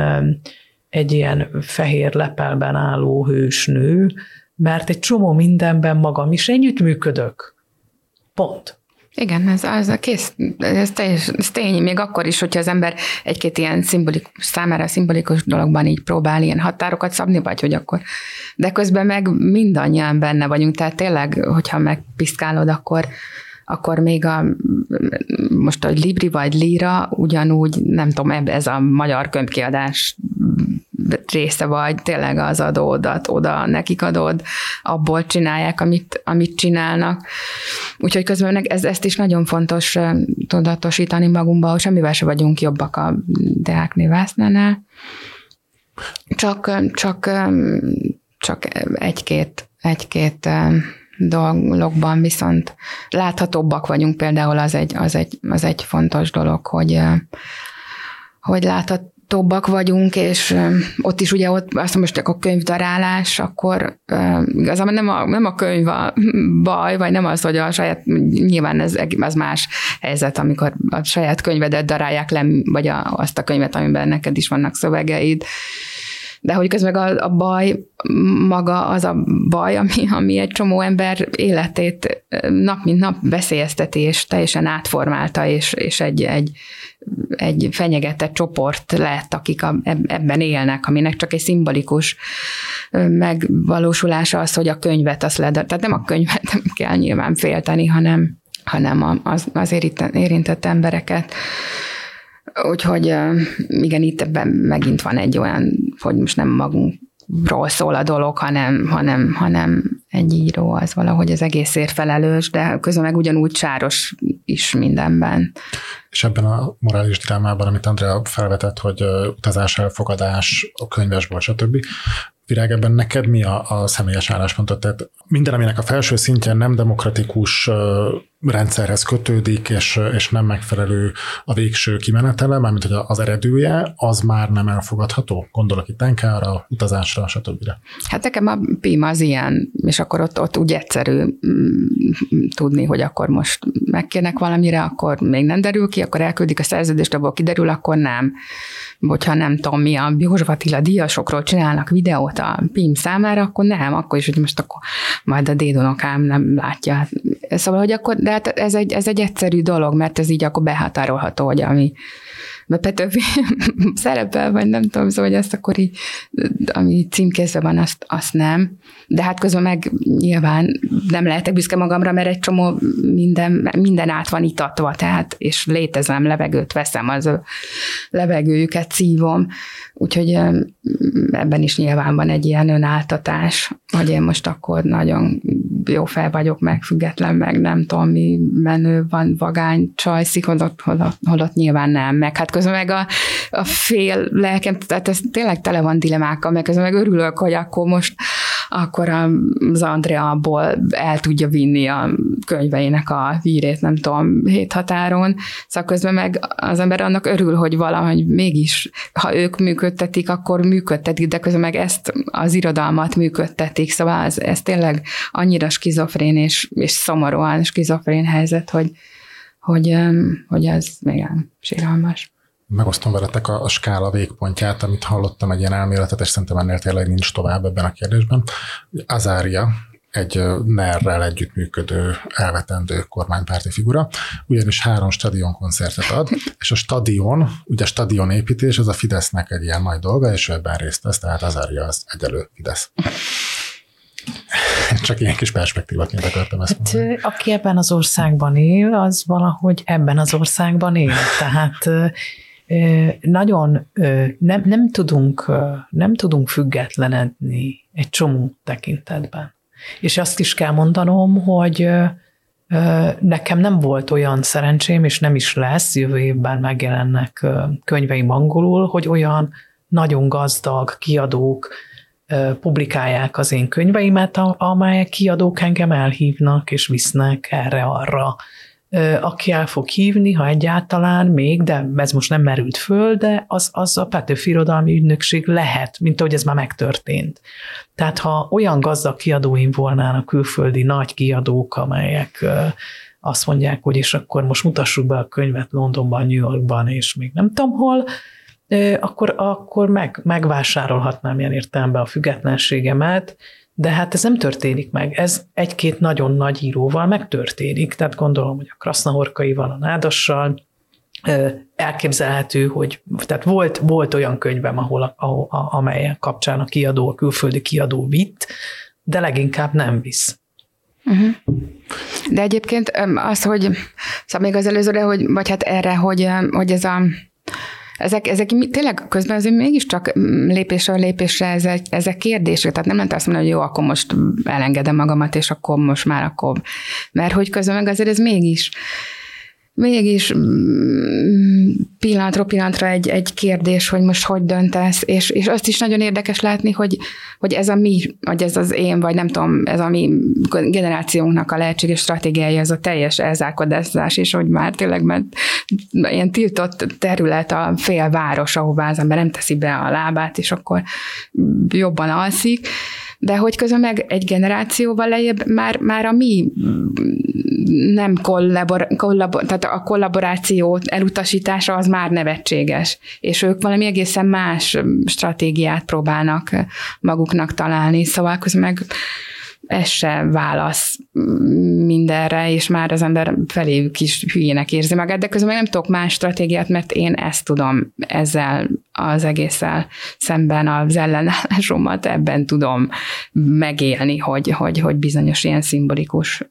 egy ilyen fehér lepelben álló hősnő, mert egy csomó mindenben magam is együttműködök. Pont. Igen, ez, az a kész, ez, teljes, ez tény, még akkor is, hogyha az ember egy-két ilyen szimbolikus, számára szimbolikus dologban így próbál ilyen határokat szabni, vagy hogy akkor, de közben meg mindannyian benne vagyunk, tehát tényleg, hogyha megpiszkálod, akkor, akkor még a, most a Libri vagy Lira ugyanúgy, nem tudom, ez a magyar könyvkiadás része vagy, tényleg az adódat oda nekik adod, abból csinálják, amit, amit csinálnak. Úgyhogy közben ez, ezt is nagyon fontos tudatosítani magunkba, hogy semmivel se vagyunk jobbak a Deák Vásznánál. Csak, csak, csak egy-két, egy-két dologban viszont láthatóbbak vagyunk, például az egy, az egy, az egy fontos dolog, hogy, hogy láthat, tobbak vagyunk, és ott is ugye ott azt most a könyvdarálás, akkor igazából nem a, nem a könyv a baj, vagy nem az, hogy a saját, nyilván ez, ez más helyzet, amikor a saját könyvedet darálják le, vagy a, azt a könyvet, amiben neked is vannak szövegeid, de hogy közben a, a baj maga az a baj, ami, ami egy csomó ember életét nap mint nap veszélyezteti, és teljesen átformálta, és, és egy, egy, egy fenyegetett csoport lett, akik a, ebben élnek, aminek csak egy szimbolikus megvalósulása az, hogy a könyvet azt ledar. Tehát nem a könyvet kell nyilván félteni, hanem, hanem az, az érintett embereket. Úgyhogy igen, itt ebben megint van egy olyan, hogy most nem magunkról szól a dolog, hanem, hanem, hanem egy író az valahogy az egészért felelős, de közben meg ugyanúgy sáros is mindenben. És ebben a morális drámában, amit Andrea felvetett, hogy utazás elfogadás, a könyvesból, stb. Virág, ebben neked mi a, a személyes álláspontot? Tehát minden, aminek a felső szintje nem demokratikus rendszerhez kötődik, és, és nem megfelelő a végső kimenetele, mármint hogy az eredője, az már nem elfogadható? Gondolok itt tenkára, utazásra, stb. Hát nekem a PIM az ilyen, és akkor ott, ott úgy egyszerű mm, tudni, hogy akkor most megkérnek valamire, akkor még nem derül ki, akkor elküldik a szerződést, abból kiderül, akkor nem. Hogyha nem tudom mi, a József Attila díjasokról csinálnak videót a PIM számára, akkor nem, akkor is, hogy most akkor majd a dédonokám nem látja. Szóval, hogy akkor, de de hát ez egy, ez egy egyszerű dolog, mert ez így akkor behatárolható, hogy ami Petőfi <laughs> szerepel, vagy nem tudom, szóval, hogy ezt akkor így, ami címkézve van, azt, azt nem. De hát közben meg nyilván nem lehetek büszke magamra, mert egy csomó minden, minden át van itatva, tehát, és létezem, levegőt veszem, az ő levegőjüket szívom, úgyhogy ebben is nyilván van egy ilyen önáltatás, hogy én most akkor nagyon jó fel vagyok, meg független, meg nem tudom, mi menő van, vagány, csajszik, holott, holott, holott nyilván nem, meg hát közben meg a, a fél lelkem, tehát ez tényleg tele van dilemákkal, meg közben meg örülök, hogy akkor most akkor az Andreaból el tudja vinni a könyveinek a vírét, nem tudom, hét határon, szóval közben meg az ember annak örül, hogy valahogy mégis, ha ők működtetik, akkor működtetik, de közben meg ezt az irodalmat működtetik, szóval ez, ez tényleg annyira skizofrén és, és szomorúan skizofrén helyzet, hogy, hogy, hogy ez még síralmas megosztom veletek a, a skála végpontját, amit hallottam, egy ilyen elméletet, és szerintem ennél tényleg nincs tovább ebben a kérdésben. Azária, egy NER-rel együttműködő, elvetendő kormánypárti figura, ugyanis három stadion koncertet ad, <laughs> és a stadion, ugye a stadion építés, az a Fidesznek egy ilyen nagy dolga, és ő ebben részt vesz, tehát Azária az egyelő Fidesz. <laughs> Csak ilyen kis perspektívaként akartam ezt hát, mondani. Aki ebben az országban él, az valahogy ebben az országban él. Tehát nagyon nem, nem, tudunk, nem tudunk függetlenedni egy csomó tekintetben. És azt is kell mondanom, hogy nekem nem volt olyan szerencsém, és nem is lesz, jövő évben megjelennek könyveim angolul, hogy olyan nagyon gazdag kiadók publikálják az én könyveimet, amelyek kiadók engem elhívnak, és visznek erre-arra aki el fog hívni, ha egyáltalán még, de ez most nem merült föl, de az, az a Petőfi Irodalmi Ügynökség lehet, mint ahogy ez már megtörtént. Tehát ha olyan gazdag kiadóim volnának külföldi nagy kiadók, amelyek azt mondják, hogy és akkor most mutassuk be a könyvet Londonban, New Yorkban, és még nem tudom hol, akkor, akkor meg, megvásárolhatnám ilyen értelemben a függetlenségemet, de hát ez nem történik meg. Ez egy-két nagyon nagy íróval megtörténik. Tehát gondolom, hogy a Krasznahorkaival, a Nádassal, elképzelhető, hogy tehát volt, volt olyan könyvem, ahol, ahol amely kapcsán a kiadó, a külföldi kiadó vitt, de leginkább nem visz. Uh-huh. De egyébként az, hogy szóval még az előzőre, hogy, vagy hát erre, hogy, hogy ez a ezek, ezek tényleg közben azért mégiscsak lépésről lépésre ezek, ezek kérdések, tehát nem lehet azt mondani, hogy jó, akkor most elengedem magamat, és akkor most már akkor, mert hogy közben meg azért ez mégis mégis mm, pillanatról pillanatra egy, egy kérdés, hogy most hogy döntesz, és, és azt is nagyon érdekes látni, hogy, hogy ez a mi, vagy ez az én, vagy nem tudom, ez a mi generációnknak a lehetséges stratégiája, ez a teljes elzárkodás, és hogy már tényleg mert ilyen tiltott terület a félváros, ahová az ember nem teszi be a lábát, és akkor jobban alszik, de hogy közben meg egy generációval lejjebb már, már a mi nem kollabor, kollabor, tehát a kollaboráció elutasítása az már nevetséges, és ők valami egészen más stratégiát próbálnak maguknak találni, szóval közben meg ez se válasz mindenre, és már az ember feléjük is hülyének érzi magát, de közben nem tudok más stratégiát, mert én ezt tudom ezzel az egésszel szemben az ellenállásomat ebben tudom megélni, hogy, hogy, hogy bizonyos ilyen szimbolikus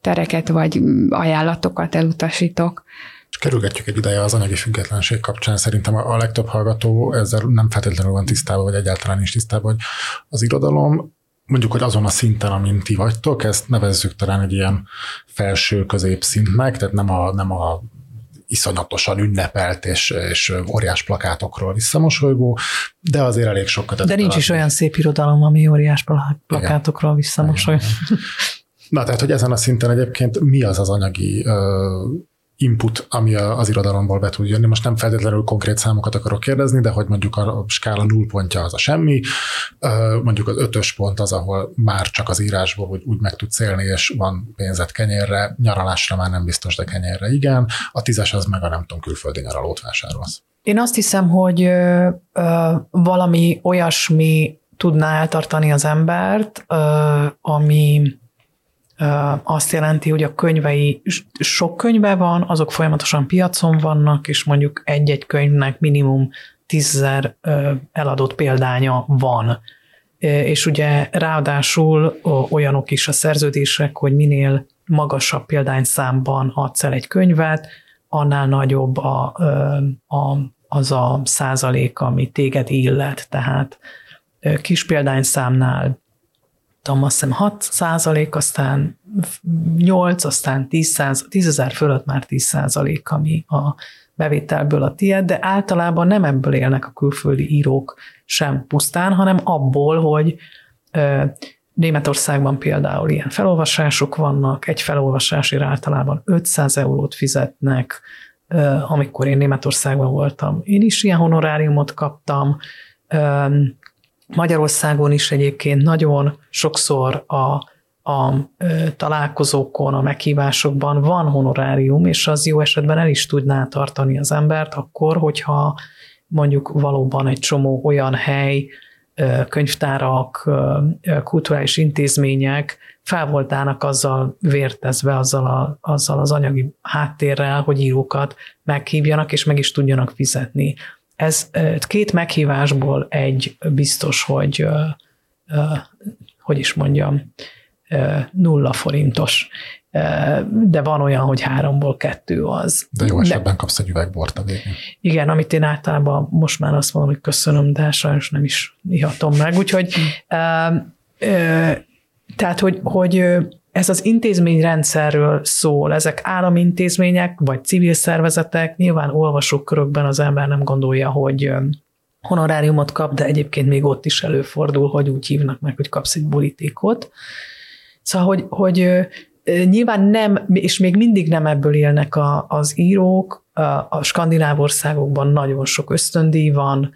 tereket vagy ajánlatokat elutasítok. És kerülgetjük egy ideje az anyagi függetlenség kapcsán. Szerintem a legtöbb hallgató ezzel nem feltétlenül van tisztában, vagy egyáltalán is tisztában, hogy az irodalom mondjuk, hogy azon a szinten, amin ti vagytok, ezt nevezzük talán egy ilyen felső középszintnek, tehát nem a, nem a iszonyatosan ünnepelt és, és óriás plakátokról visszamosolygó, de azért elég sok kötet. De nincs is olyan szép irodalom, ami óriás plakátokról visszamosolygó. Na, tehát, hogy ezen a szinten egyébként mi az az anyagi input, ami az irodalomból be tud jönni. Most nem feltétlenül konkrét számokat akarok kérdezni, de hogy mondjuk a skála null pontja az a semmi, mondjuk az ötös pont az, ahol már csak az írásból úgy, úgy meg tudsz élni, és van pénzet kenyérre, nyaralásra már nem biztos, de kenyérre igen. A tízes az meg a nem tudom, külföldi nyaralót vásárolsz. Én azt hiszem, hogy ö, valami olyasmi tudná eltartani az embert, ö, ami azt jelenti, hogy a könyvei, sok könyve van, azok folyamatosan piacon vannak, és mondjuk egy-egy könyvnek minimum tízzer eladott példánya van. És ugye ráadásul olyanok is a szerződések, hogy minél magasabb példányszámban adsz el egy könyvet, annál nagyobb a, a, az a százalék, ami téged illet. Tehát kis példányszámnál tudom, azt hiszem 6 százalék, aztán 8, aztán 10, száz, 10 ezer fölött már 10 százalék, ami a bevételből a tiéd, de általában nem ebből élnek a külföldi írók sem pusztán, hanem abból, hogy Németországban például ilyen felolvasások vannak, egy felolvasásért általában 500 eurót fizetnek, amikor én Németországban voltam, én is ilyen honoráriumot kaptam, Magyarországon is egyébként nagyon sokszor a, a találkozókon, a meghívásokban van honorárium, és az jó esetben el is tudná tartani az embert akkor, hogyha mondjuk valóban egy csomó olyan hely, könyvtárak, kulturális intézmények fel voltának azzal vértezve, azzal, a, azzal az anyagi háttérrel, hogy írókat meghívjanak és meg is tudjanak fizetni. Ez két meghívásból egy biztos, hogy hogy is mondjam, nulla forintos de van olyan, hogy háromból kettő az. De jó esetben de, kapsz egy üvegbort a végén. Igen, amit én általában most már azt mondom, hogy köszönöm, de sajnos nem is ihatom meg. Úgyhogy tehát, hogy, hogy ez az intézményrendszerről szól, ezek állami intézmények, vagy civil szervezetek, nyilván olvasókörökben az ember nem gondolja, hogy honoráriumot kap, de egyébként még ott is előfordul, hogy úgy hívnak meg, hogy kapsz egy borítékot. Szóval, hogy, hogy nyilván nem, és még mindig nem ebből élnek a, az írók, a skandináv országokban nagyon sok ösztöndíj van,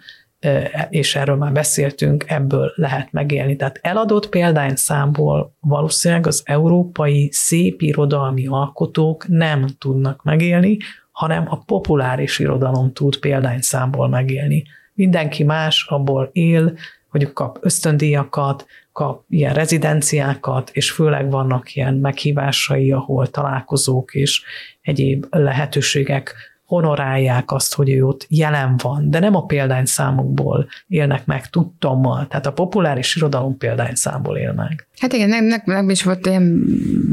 és erről már beszéltünk, ebből lehet megélni. Tehát eladott példányszámból valószínűleg az európai szépirodalmi alkotók nem tudnak megélni, hanem a populáris irodalom tud példányszámból megélni. Mindenki más abból él, hogy kap ösztöndíjakat, kap ilyen rezidenciákat, és főleg vannak ilyen meghívásai, ahol találkozók és egyéb lehetőségek honorálják azt, hogy ő ott jelen van, de nem a példányszámokból élnek meg tudtommal, tehát a populáris irodalom példányszámból él meg. Hát igen, nekem, nekem is volt ilyen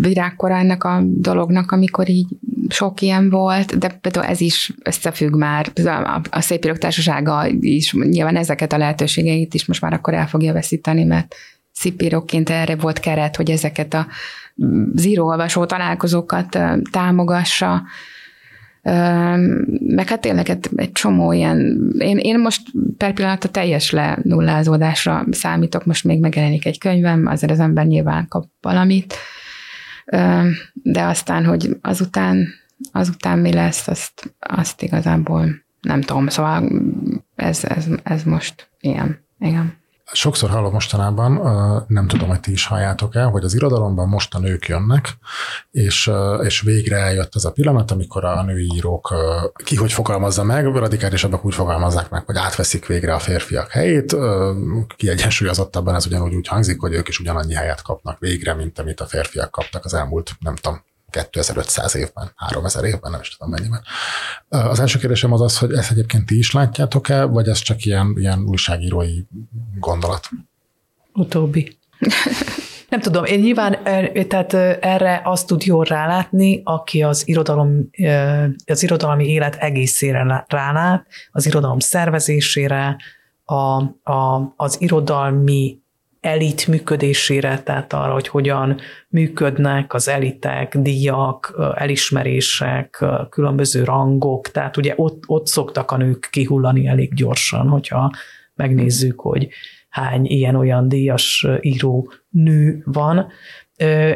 virágkorának a dolognak, amikor így sok ilyen volt, de például ez is összefügg már, a, a Szépírok Társasága is nyilván ezeket a lehetőségeit is most már akkor el fogja veszíteni, mert szipírokként erre volt keret, hogy ezeket a zíróolvasó találkozókat támogassa, meg hát tényleg egy, csomó ilyen, én, én most per pillanat a teljes lenullázódásra számítok, most még megjelenik egy könyvem, azért az ember nyilván kap valamit, de aztán, hogy azután, azután mi lesz, azt, azt igazából nem tudom, szóval ez, ez, ez most ilyen, igen. Sokszor hallom mostanában, nem tudom, hogy ti is halljátok el, hogy az irodalomban most a nők jönnek, és, és végre eljött az a pillanat, amikor a női írók ki hogy fogalmazza meg, radikálisabbak úgy fogalmazzák meg, hogy átveszik végre a férfiak helyét, kiegyensúlyozottabban ez ugyanúgy úgy hangzik, hogy ők is ugyanannyi helyet kapnak végre, mint amit a férfiak kaptak az elmúlt, nem tudom, 2500 évben, 3000 évben, nem is tudom mennyiben. Az első kérdésem az az, hogy ezt egyébként ti is látjátok-e, vagy ez csak ilyen, ilyen újságírói gondolat? Utóbbi. <laughs> Nem tudom, én nyilván tehát erre azt tud jól rálátni, aki az irodalom, az irodalmi élet egészére rálát, az irodalom szervezésére, a, a, az irodalmi elit működésére, tehát arra, hogy hogyan működnek az elitek, díjak, elismerések, különböző rangok, tehát ugye ott, ott szoktak a nők kihullani elég gyorsan, hogyha megnézzük, hogy hány ilyen-olyan díjas író nő van.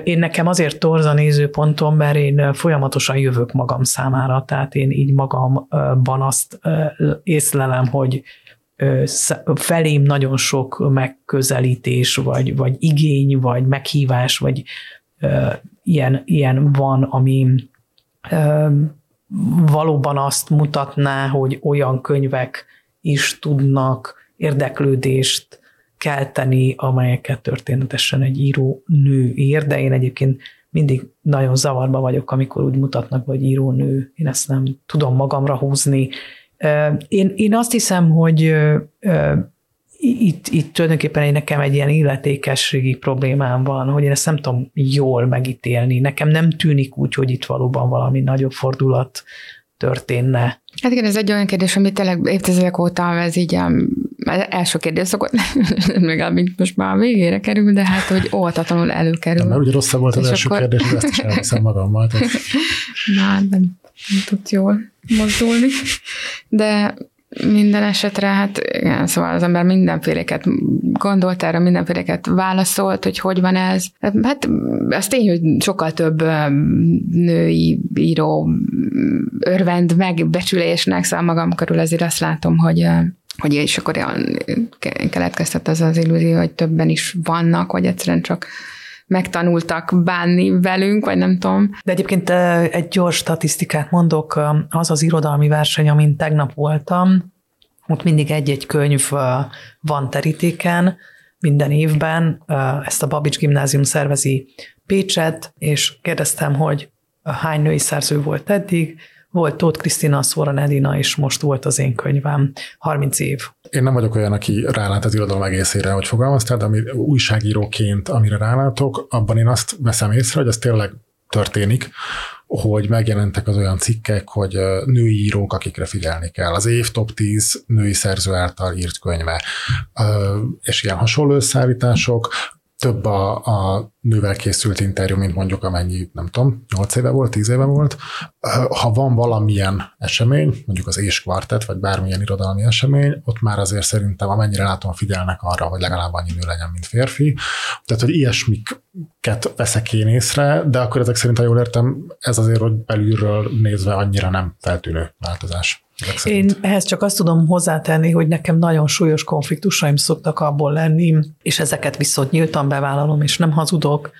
Én nekem azért torz a nézőpontom, mert én folyamatosan jövök magam számára, tehát én így magamban azt észlelem, hogy felém nagyon sok megközelítés, vagy, vagy igény, vagy meghívás, vagy ilyen, ilyen van, ami valóban azt mutatná, hogy olyan könyvek is tudnak érdeklődést kelteni, amelyeket történetesen egy író nő ír, de én egyébként mindig nagyon zavarba vagyok, amikor úgy mutatnak, hogy írónő, én ezt nem tudom magamra húzni. Én, én azt hiszem, hogy itt, itt tulajdonképpen egy nekem egy ilyen illetékességi problémám van, hogy én ezt nem tudom jól megítélni. Nekem nem tűnik úgy, hogy itt valóban valami nagyobb fordulat történne. Hát igen, ez egy olyan kérdés, ami tényleg évtizedek óta ez így az első kérdés szokott, <laughs> még most már a végére kerül, de hát, hogy óvatatlanul előkerül. De mert ugye rosszabb volt az első akkor... kérdés, ezt is elviszem magammal. Tehát... <laughs> Na, nem, nem tud jól mozdulni. De minden esetre, hát igen, szóval az ember mindenféleket gondolt erre, mindenféleket válaszolt, hogy hogy van ez. Hát az tény, hogy sokkal több női író örvend megbecsülésnek, szóval magam körül azért azt látom, hogy hogy és akkor keletkezett az az illúzió, hogy többen is vannak, vagy egyszerűen csak megtanultak bánni velünk, vagy nem tudom. De egyébként egy gyors statisztikát mondok, az az irodalmi verseny, amin tegnap voltam, ott mindig egy-egy könyv van terítéken, minden évben. Ezt a Babics Gimnázium szervezi Pécset, és kérdeztem, hogy hány női szerző volt eddig, volt Tóth Krisztina, Szóra Edina, és most volt az én könyvem, 30 év. Én nem vagyok olyan, aki rálát az irodalom egészére, hogy fogalmaztál, de ami újságíróként, amire rálátok, abban én azt veszem észre, hogy ez tényleg történik, hogy megjelentek az olyan cikkek, hogy női írók, akikre figyelni kell. Az év top 10 női szerző által írt könyve, és ilyen hasonló összeállítások, több a, a nővel készült interjú, mint mondjuk amennyi, nem tudom, 8 éve volt, 10 éve volt. Ha van valamilyen esemény, mondjuk az és kvartett, vagy bármilyen irodalmi esemény, ott már azért szerintem amennyire látom, figyelnek arra, hogy legalább annyi nő legyen, mint férfi. Tehát, hogy ilyesmiket veszek én észre, de akkor ezek szerint, ha jól értem, ez azért, hogy belülről nézve annyira nem feltűnő változás. Én ehhez csak azt tudom hozzátenni, hogy nekem nagyon súlyos konfliktusaim szoktak abból lenni, és ezeket viszont nyíltan bevállalom, és nem hazudok,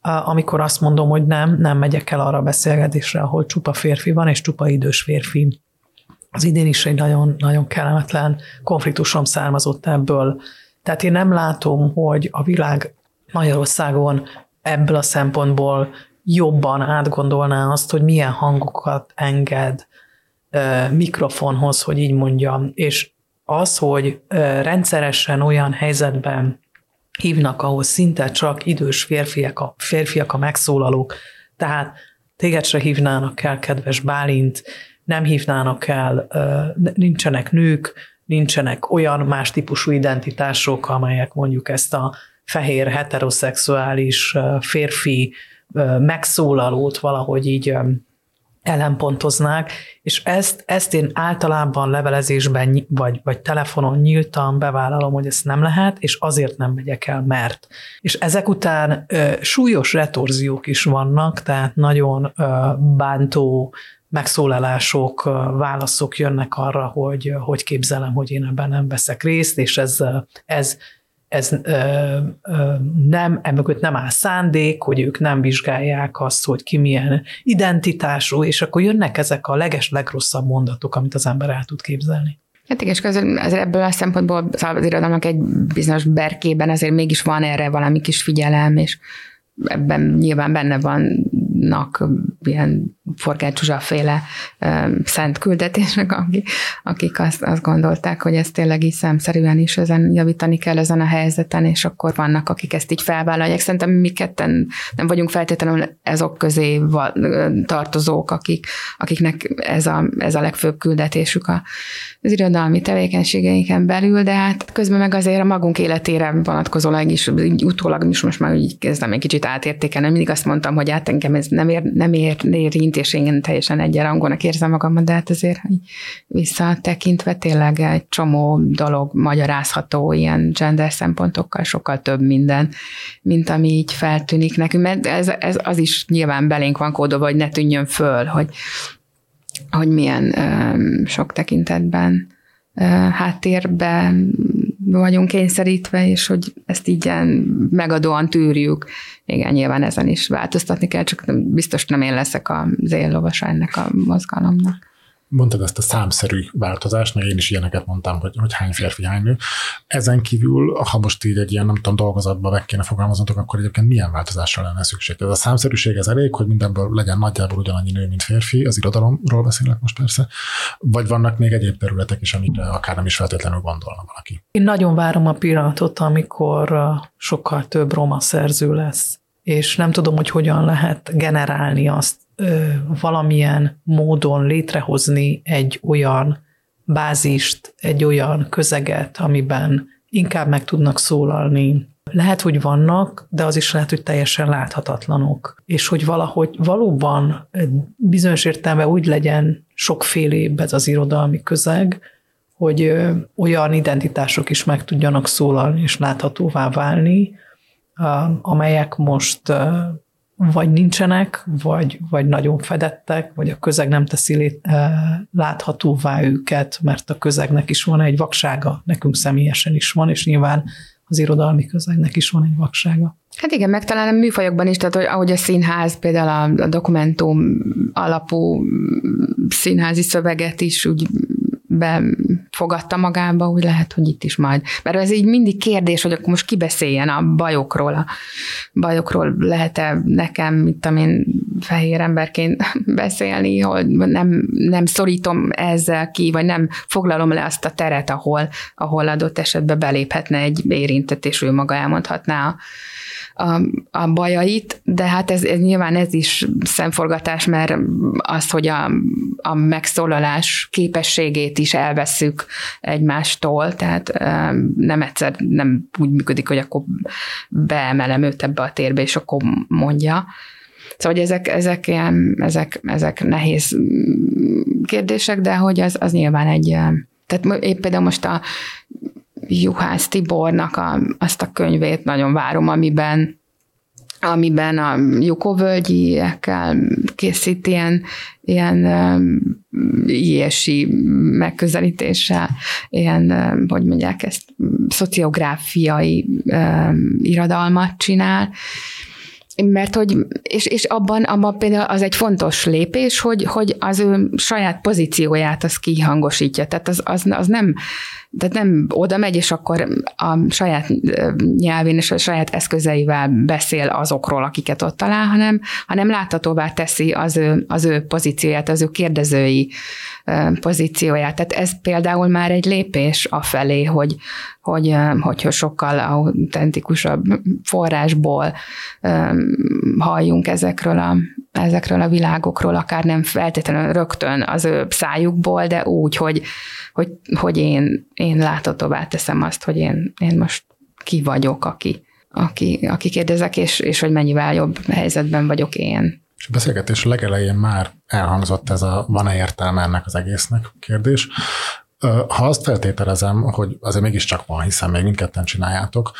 amikor azt mondom, hogy nem, nem megyek el arra a beszélgetésre, ahol csupa férfi van, és csupa idős férfi. Az idén is egy nagyon, nagyon kellemetlen konfliktusom származott ebből. Tehát én nem látom, hogy a világ Magyarországon ebből a szempontból jobban átgondolná azt, hogy milyen hangokat enged mikrofonhoz, hogy így mondjam, és az, hogy rendszeresen olyan helyzetben hívnak, ahol szinte csak idős férfiak a, férfiak a megszólalók, tehát téged se hívnának el, kedves Bálint, nem hívnának el, nincsenek nők, nincsenek olyan más típusú identitások, amelyek mondjuk ezt a fehér, heteroszexuális férfi megszólalót valahogy így ellenpontoznák, és ezt, ezt én általában levelezésben vagy, vagy telefonon nyíltan bevállalom, hogy ezt nem lehet, és azért nem megyek el, mert. És ezek után ö, súlyos retorziók is vannak, tehát nagyon ö, bántó megszólalások, válaszok jönnek arra, hogy hogy képzelem, hogy én ebben nem veszek részt, és ez, ez ez ö, ö, nem, emögött nem áll szándék, hogy ők nem vizsgálják azt, hogy ki milyen identitású, és akkor jönnek ezek a leges legrosszabb mondatok, amit az ember el tud képzelni. Hát igen, és közül azért ebből a szempontból az irodalomnak egy bizonyos berkében azért mégis van erre valami kis figyelem, és ebben nyilván benne vannak ilyen Forgács féle szent küldetések, akik, akik azt, azt gondolták, hogy ez tényleg így számszerűen is ezen javítani kell ezen a helyzeten, és akkor vannak, akik ezt így felvállalják. Szerintem mi ketten nem vagyunk feltétlenül ezok közé tartozók, akik, akiknek ez a, ez a legfőbb küldetésük az irodalmi tevékenységeinken belül, de hát közben meg azért a magunk életére vonatkozólag is, utólag is most már így kezdem egy kicsit átértékelni. Mindig azt mondtam, hogy hát engem ez nem ér, nem ér, érint, és én teljesen egyenrangonak érzem magamat, de hát azért visszatekintve tényleg egy csomó dolog magyarázható ilyen gender szempontokkal, sokkal több minden, mint ami így feltűnik nekünk, mert ez, ez az is nyilván belénk van kódolva, hogy ne tűnjön föl, hogy, hogy milyen um, sok tekintetben háttérben vagyunk kényszerítve, és hogy ezt így megadóan tűrjük. Igen, nyilván ezen is változtatni kell, csak biztos nem én leszek az éllovasa ennek a mozgalomnak. Mondtad ezt a számszerű változást, meg én is ilyeneket mondtam, hogy, hogy hány férfi, hány nő. Ezen kívül, ha most így egy ilyen, nem tudom, dolgozatba meg kéne fogalmazatok, akkor egyébként milyen változásra lenne szükség? Ez a számszerűség ez elég, hogy mindenből legyen nagyjából ugyanannyi nő, mint férfi, az irodalomról beszélek most persze, vagy vannak még egyéb területek is, amikre akár nem is feltétlenül gondolna valaki. Én nagyon várom a pillanatot, amikor sokkal több roma szerző lesz, és nem tudom, hogy hogyan lehet generálni azt, valamilyen módon létrehozni egy olyan bázist, egy olyan közeget, amiben inkább meg tudnak szólalni. Lehet, hogy vannak, de az is lehet, hogy teljesen láthatatlanok. És hogy valahogy valóban bizonyos értelme úgy legyen sokfélébb ez az irodalmi közeg, hogy olyan identitások is meg tudjanak szólalni és láthatóvá válni, amelyek most vagy nincsenek, vagy, vagy nagyon fedettek, vagy a közeg nem teszi lét, láthatóvá őket, mert a közegnek is van egy vaksága, nekünk személyesen is van, és nyilván az irodalmi közegnek is van egy vaksága. Hát igen, meg talán a műfajokban is, tehát hogy ahogy a színház, például a, a dokumentum alapú színházi szöveget is úgy befogadta magába, úgy lehet, hogy itt is majd. Mert ez így mindig kérdés, hogy akkor most kibeszéljen a bajokról. A bajokról lehet-e nekem, mint én fehér emberként <laughs> beszélni, hogy nem, nem szorítom ezzel ki, vagy nem foglalom le azt a teret, ahol, ahol adott esetben beléphetne egy érintett, és ő maga elmondhatná a, a, a bajait, de hát ez, ez nyilván ez is szemforgatás, mert az, hogy a, a megszólalás képességét is elveszük egymástól, tehát nem egyszer nem úgy működik, hogy akkor beemelem őt ebbe a térbe, és akkor mondja. Szóval, hogy ezek, ezek, ilyen, ezek, ezek nehéz kérdések, de hogy az, az nyilván egy, tehát épp például most a Juhász Tibornak a, azt a könyvét nagyon várom, amiben amiben a Jukovölgyiekkel készít ilyen, ilyen um, ilyesi megközelítéssel, ilyen, um, hogy mondják ezt, szociográfiai um, irodalmat csinál, mert hogy, és, és abban, abban például az egy fontos lépés, hogy, hogy az ő saját pozícióját az kihangosítja. Tehát az, az, az nem, tehát nem oda megy, és akkor a saját nyelvén és a saját eszközeivel beszél azokról, akiket ott talál, hanem, hanem láthatóvá teszi az ő, az ő pozícióját, az ő kérdezői pozícióját. Tehát ez például már egy lépés afelé, hogy, hogy, hogy sokkal autentikusabb forrásból halljunk ezekről a, ezekről a világokról, akár nem feltétlenül rögtön az ő szájukból, de úgy, hogy, hogy, hogy én, én láthatóvá teszem azt, hogy én, én most ki vagyok, aki, aki, aki kérdezek, és, és hogy mennyivel jobb helyzetben vagyok én. És a beszélgetés legelején már elhangzott ez a van-e értelme ennek az egésznek kérdés. Ha azt feltételezem, hogy azért mégiscsak van, hiszen még mindketten csináljátok,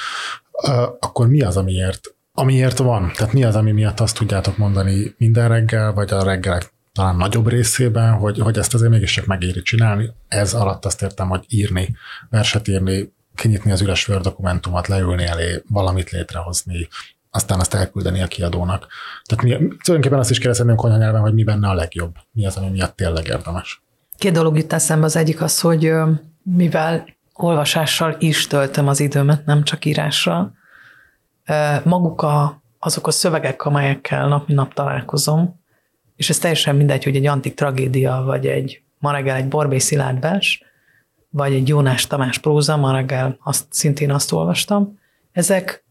akkor mi az, amiért, amiért van? Tehát mi az, ami miatt azt tudjátok mondani minden reggel, vagy a reggelek talán nagyobb részében, hogy, hogy ezt azért mégiscsak megéri csinálni. Ez alatt azt értem, hogy írni, verset írni, kinyitni az üres Word dokumentumot, leülni elé, valamit létrehozni, aztán azt elküldeni a kiadónak. Tehát mi, tulajdonképpen azt is kérdezhetném konyha nyelven, hogy mi benne a legjobb, mi az, ami miatt tényleg érdemes. Két dolog jut eszembe. Az egyik az, hogy mivel olvasással is töltöm az időmet, nem csak írással, maguk a, azok a szövegek, amelyekkel nap mint nap találkozom, és ez teljesen mindegy, hogy egy antik tragédia, vagy egy ma reggel egy Borbély Szilárd vers, vagy egy Jónás Tamás próza, ma reggel azt, szintén azt olvastam, ezek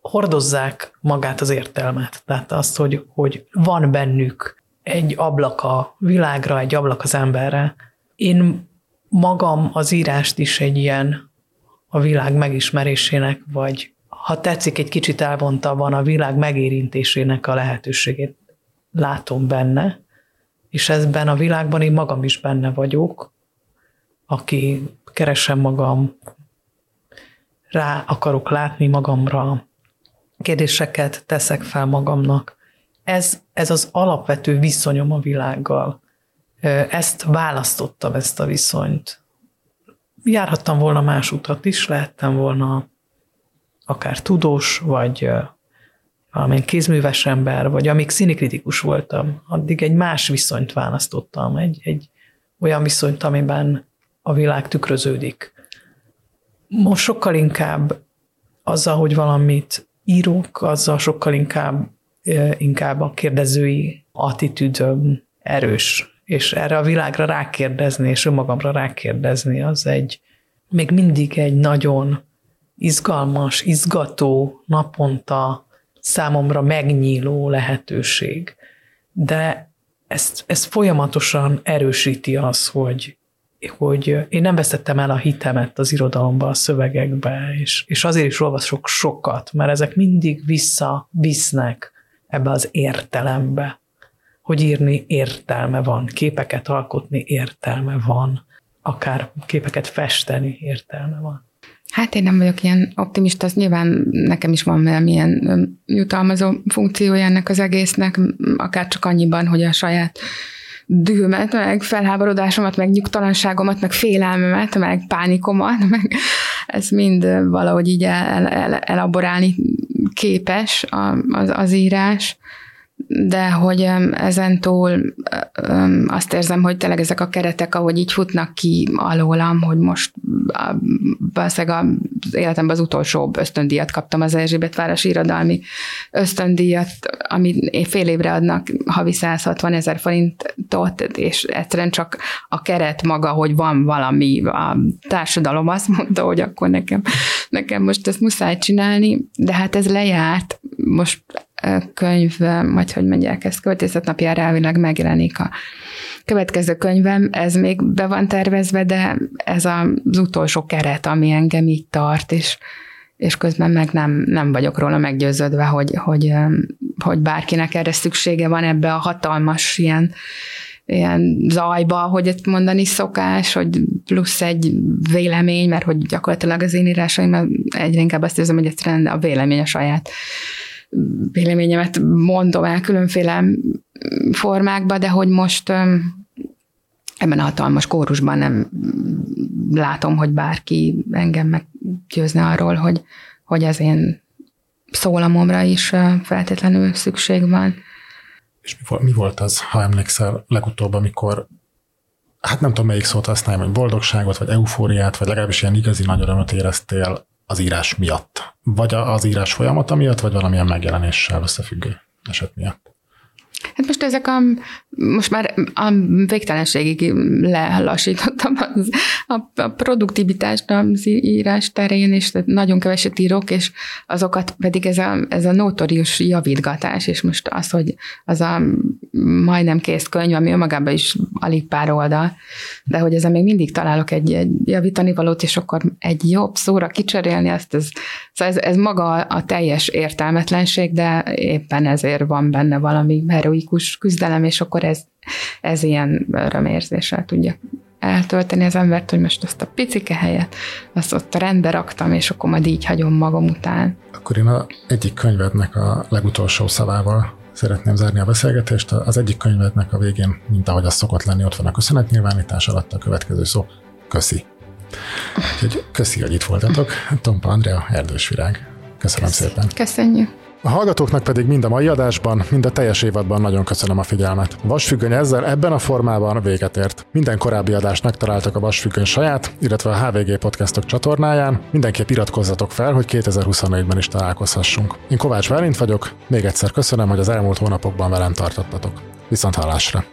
hordozzák magát az értelmet. Tehát azt, hogy, hogy van bennük egy ablak a világra, egy ablak az emberre. Én magam az írást is egy ilyen a világ megismerésének, vagy ha tetszik, egy kicsit elvontabban a világ megérintésének a lehetőségét látom benne, és ezben a világban én magam is benne vagyok, aki keresem magam, rá akarok látni magamra, kérdéseket teszek fel magamnak. Ez, ez az alapvető viszonyom a világgal. Ezt választottam, ezt a viszonyt. Járhattam volna más utat is, lehettem volna akár tudós, vagy valamilyen kézműves ember, vagy amíg színikritikus voltam, addig egy más viszonyt választottam, egy, egy olyan viszonyt, amiben a világ tükröződik. Most sokkal inkább azzal, hogy valamit írok, azzal sokkal inkább, inkább a kérdezői attitűdöm erős, és erre a világra rákérdezni, és önmagamra rákérdezni, az egy, még mindig egy nagyon izgalmas, izgató, naponta számomra megnyíló lehetőség. De ezt, ezt folyamatosan erősíti az, hogy, hogy én nem veszettem el a hitemet az irodalomba, a szövegekbe, és, és azért is olvasok sokat, mert ezek mindig visszavisznek ebbe az értelembe, hogy írni értelme van, képeket alkotni értelme van, akár képeket festeni értelme van. Hát én nem vagyok ilyen optimista, az nyilván nekem is van valamilyen jutalmazó funkciója ennek az egésznek, akár csak annyiban, hogy a saját dühömet, meg felháborodásomat, meg nyugtalanságomat, meg félelmemet, meg pánikomat, <laughs> meg ez mind valahogy így el, el, elaborálni képes az, az írás de hogy ezen túl azt érzem, hogy tényleg ezek a keretek, ahogy így futnak ki alólam, hogy most valószínűleg az életemben az utolsó ösztöndíjat kaptam az Erzsébet város irodalmi ösztöndíjat, amit fél évre adnak havi 160 ezer forintot, és egyszerűen csak a keret maga, hogy van valami, a társadalom azt mondta, hogy akkor nekem, nekem most ezt muszáj csinálni, de hát ez lejárt, most könyv, majd hogy mondják ezt, költészetnapjára elvileg megjelenik a következő könyvem, ez még be van tervezve, de ez az utolsó keret, ami engem így tart, és, és közben meg nem, nem vagyok róla meggyőződve, hogy, hogy, hogy bárkinek erre szüksége van ebbe a hatalmas ilyen, ilyen zajba, hogy ezt mondani szokás, hogy plusz egy vélemény, mert hogy gyakorlatilag az én írásaim egyre inkább azt érzem, hogy egyszerűen a vélemény a saját véleményemet mondom el különféle formákba, de hogy most ebben a hatalmas kórusban nem látom, hogy bárki engem meggyőzne arról, hogy, hogy az én szólamomra is feltétlenül szükség van. És mi volt az, ha emlékszel, legutóbb, amikor hát nem tudom, melyik szót használni, hogy boldogságot, vagy eufóriát, vagy legalábbis ilyen igazi nagy örömöt éreztél az írás miatt? Vagy az írás folyamata miatt, vagy valamilyen megjelenéssel összefüggő eset miatt? Hát most ezek a, most már a végtelenségig lelassítottam az, a, a produktivitást az írás terén, és nagyon keveset írok, és azokat pedig ez a, ez a notorius javítgatás, és most az, hogy az a majdnem kész könyv, ami önmagában is alig pár oldal, de hogy ezzel még mindig találok egy, egy javítani valót, és akkor egy jobb szóra kicserélni, azt ez, szóval ez, ez maga a teljes értelmetlenség, de éppen ezért van benne valami heroikus küzdelem, és akkor ez, ez ilyen örömérzéssel tudja eltölteni az embert, hogy most azt a picike helyet, azt ott rendbe raktam, és akkor majd így hagyom magam után. Akkor én a egyik könyvednek a legutolsó szavával szeretném zárni a beszélgetést. Az egyik könyvednek a végén, mint ahogy az szokott lenni, ott van a köszönetnyilvánítás alatt a következő szó. Köszi. Úgyhogy köszi, hogy itt voltatok. Tompa Andrea, Erdős Virág. Köszönöm Köszi. szépen. Köszönjük. A hallgatóknak pedig mind a mai adásban, mind a teljes évadban nagyon köszönöm a figyelmet. A Vasfüggöny ezzel ebben a formában véget ért. Minden korábbi adást megtaláltak a Vasfüggöny saját, illetve a HVG podcastok csatornáján. Mindenképp iratkozzatok fel, hogy 2024-ben is találkozhassunk. Én Kovács Válint vagyok, még egyszer köszönöm, hogy az elmúlt hónapokban velem tartottatok. Viszont hallásra!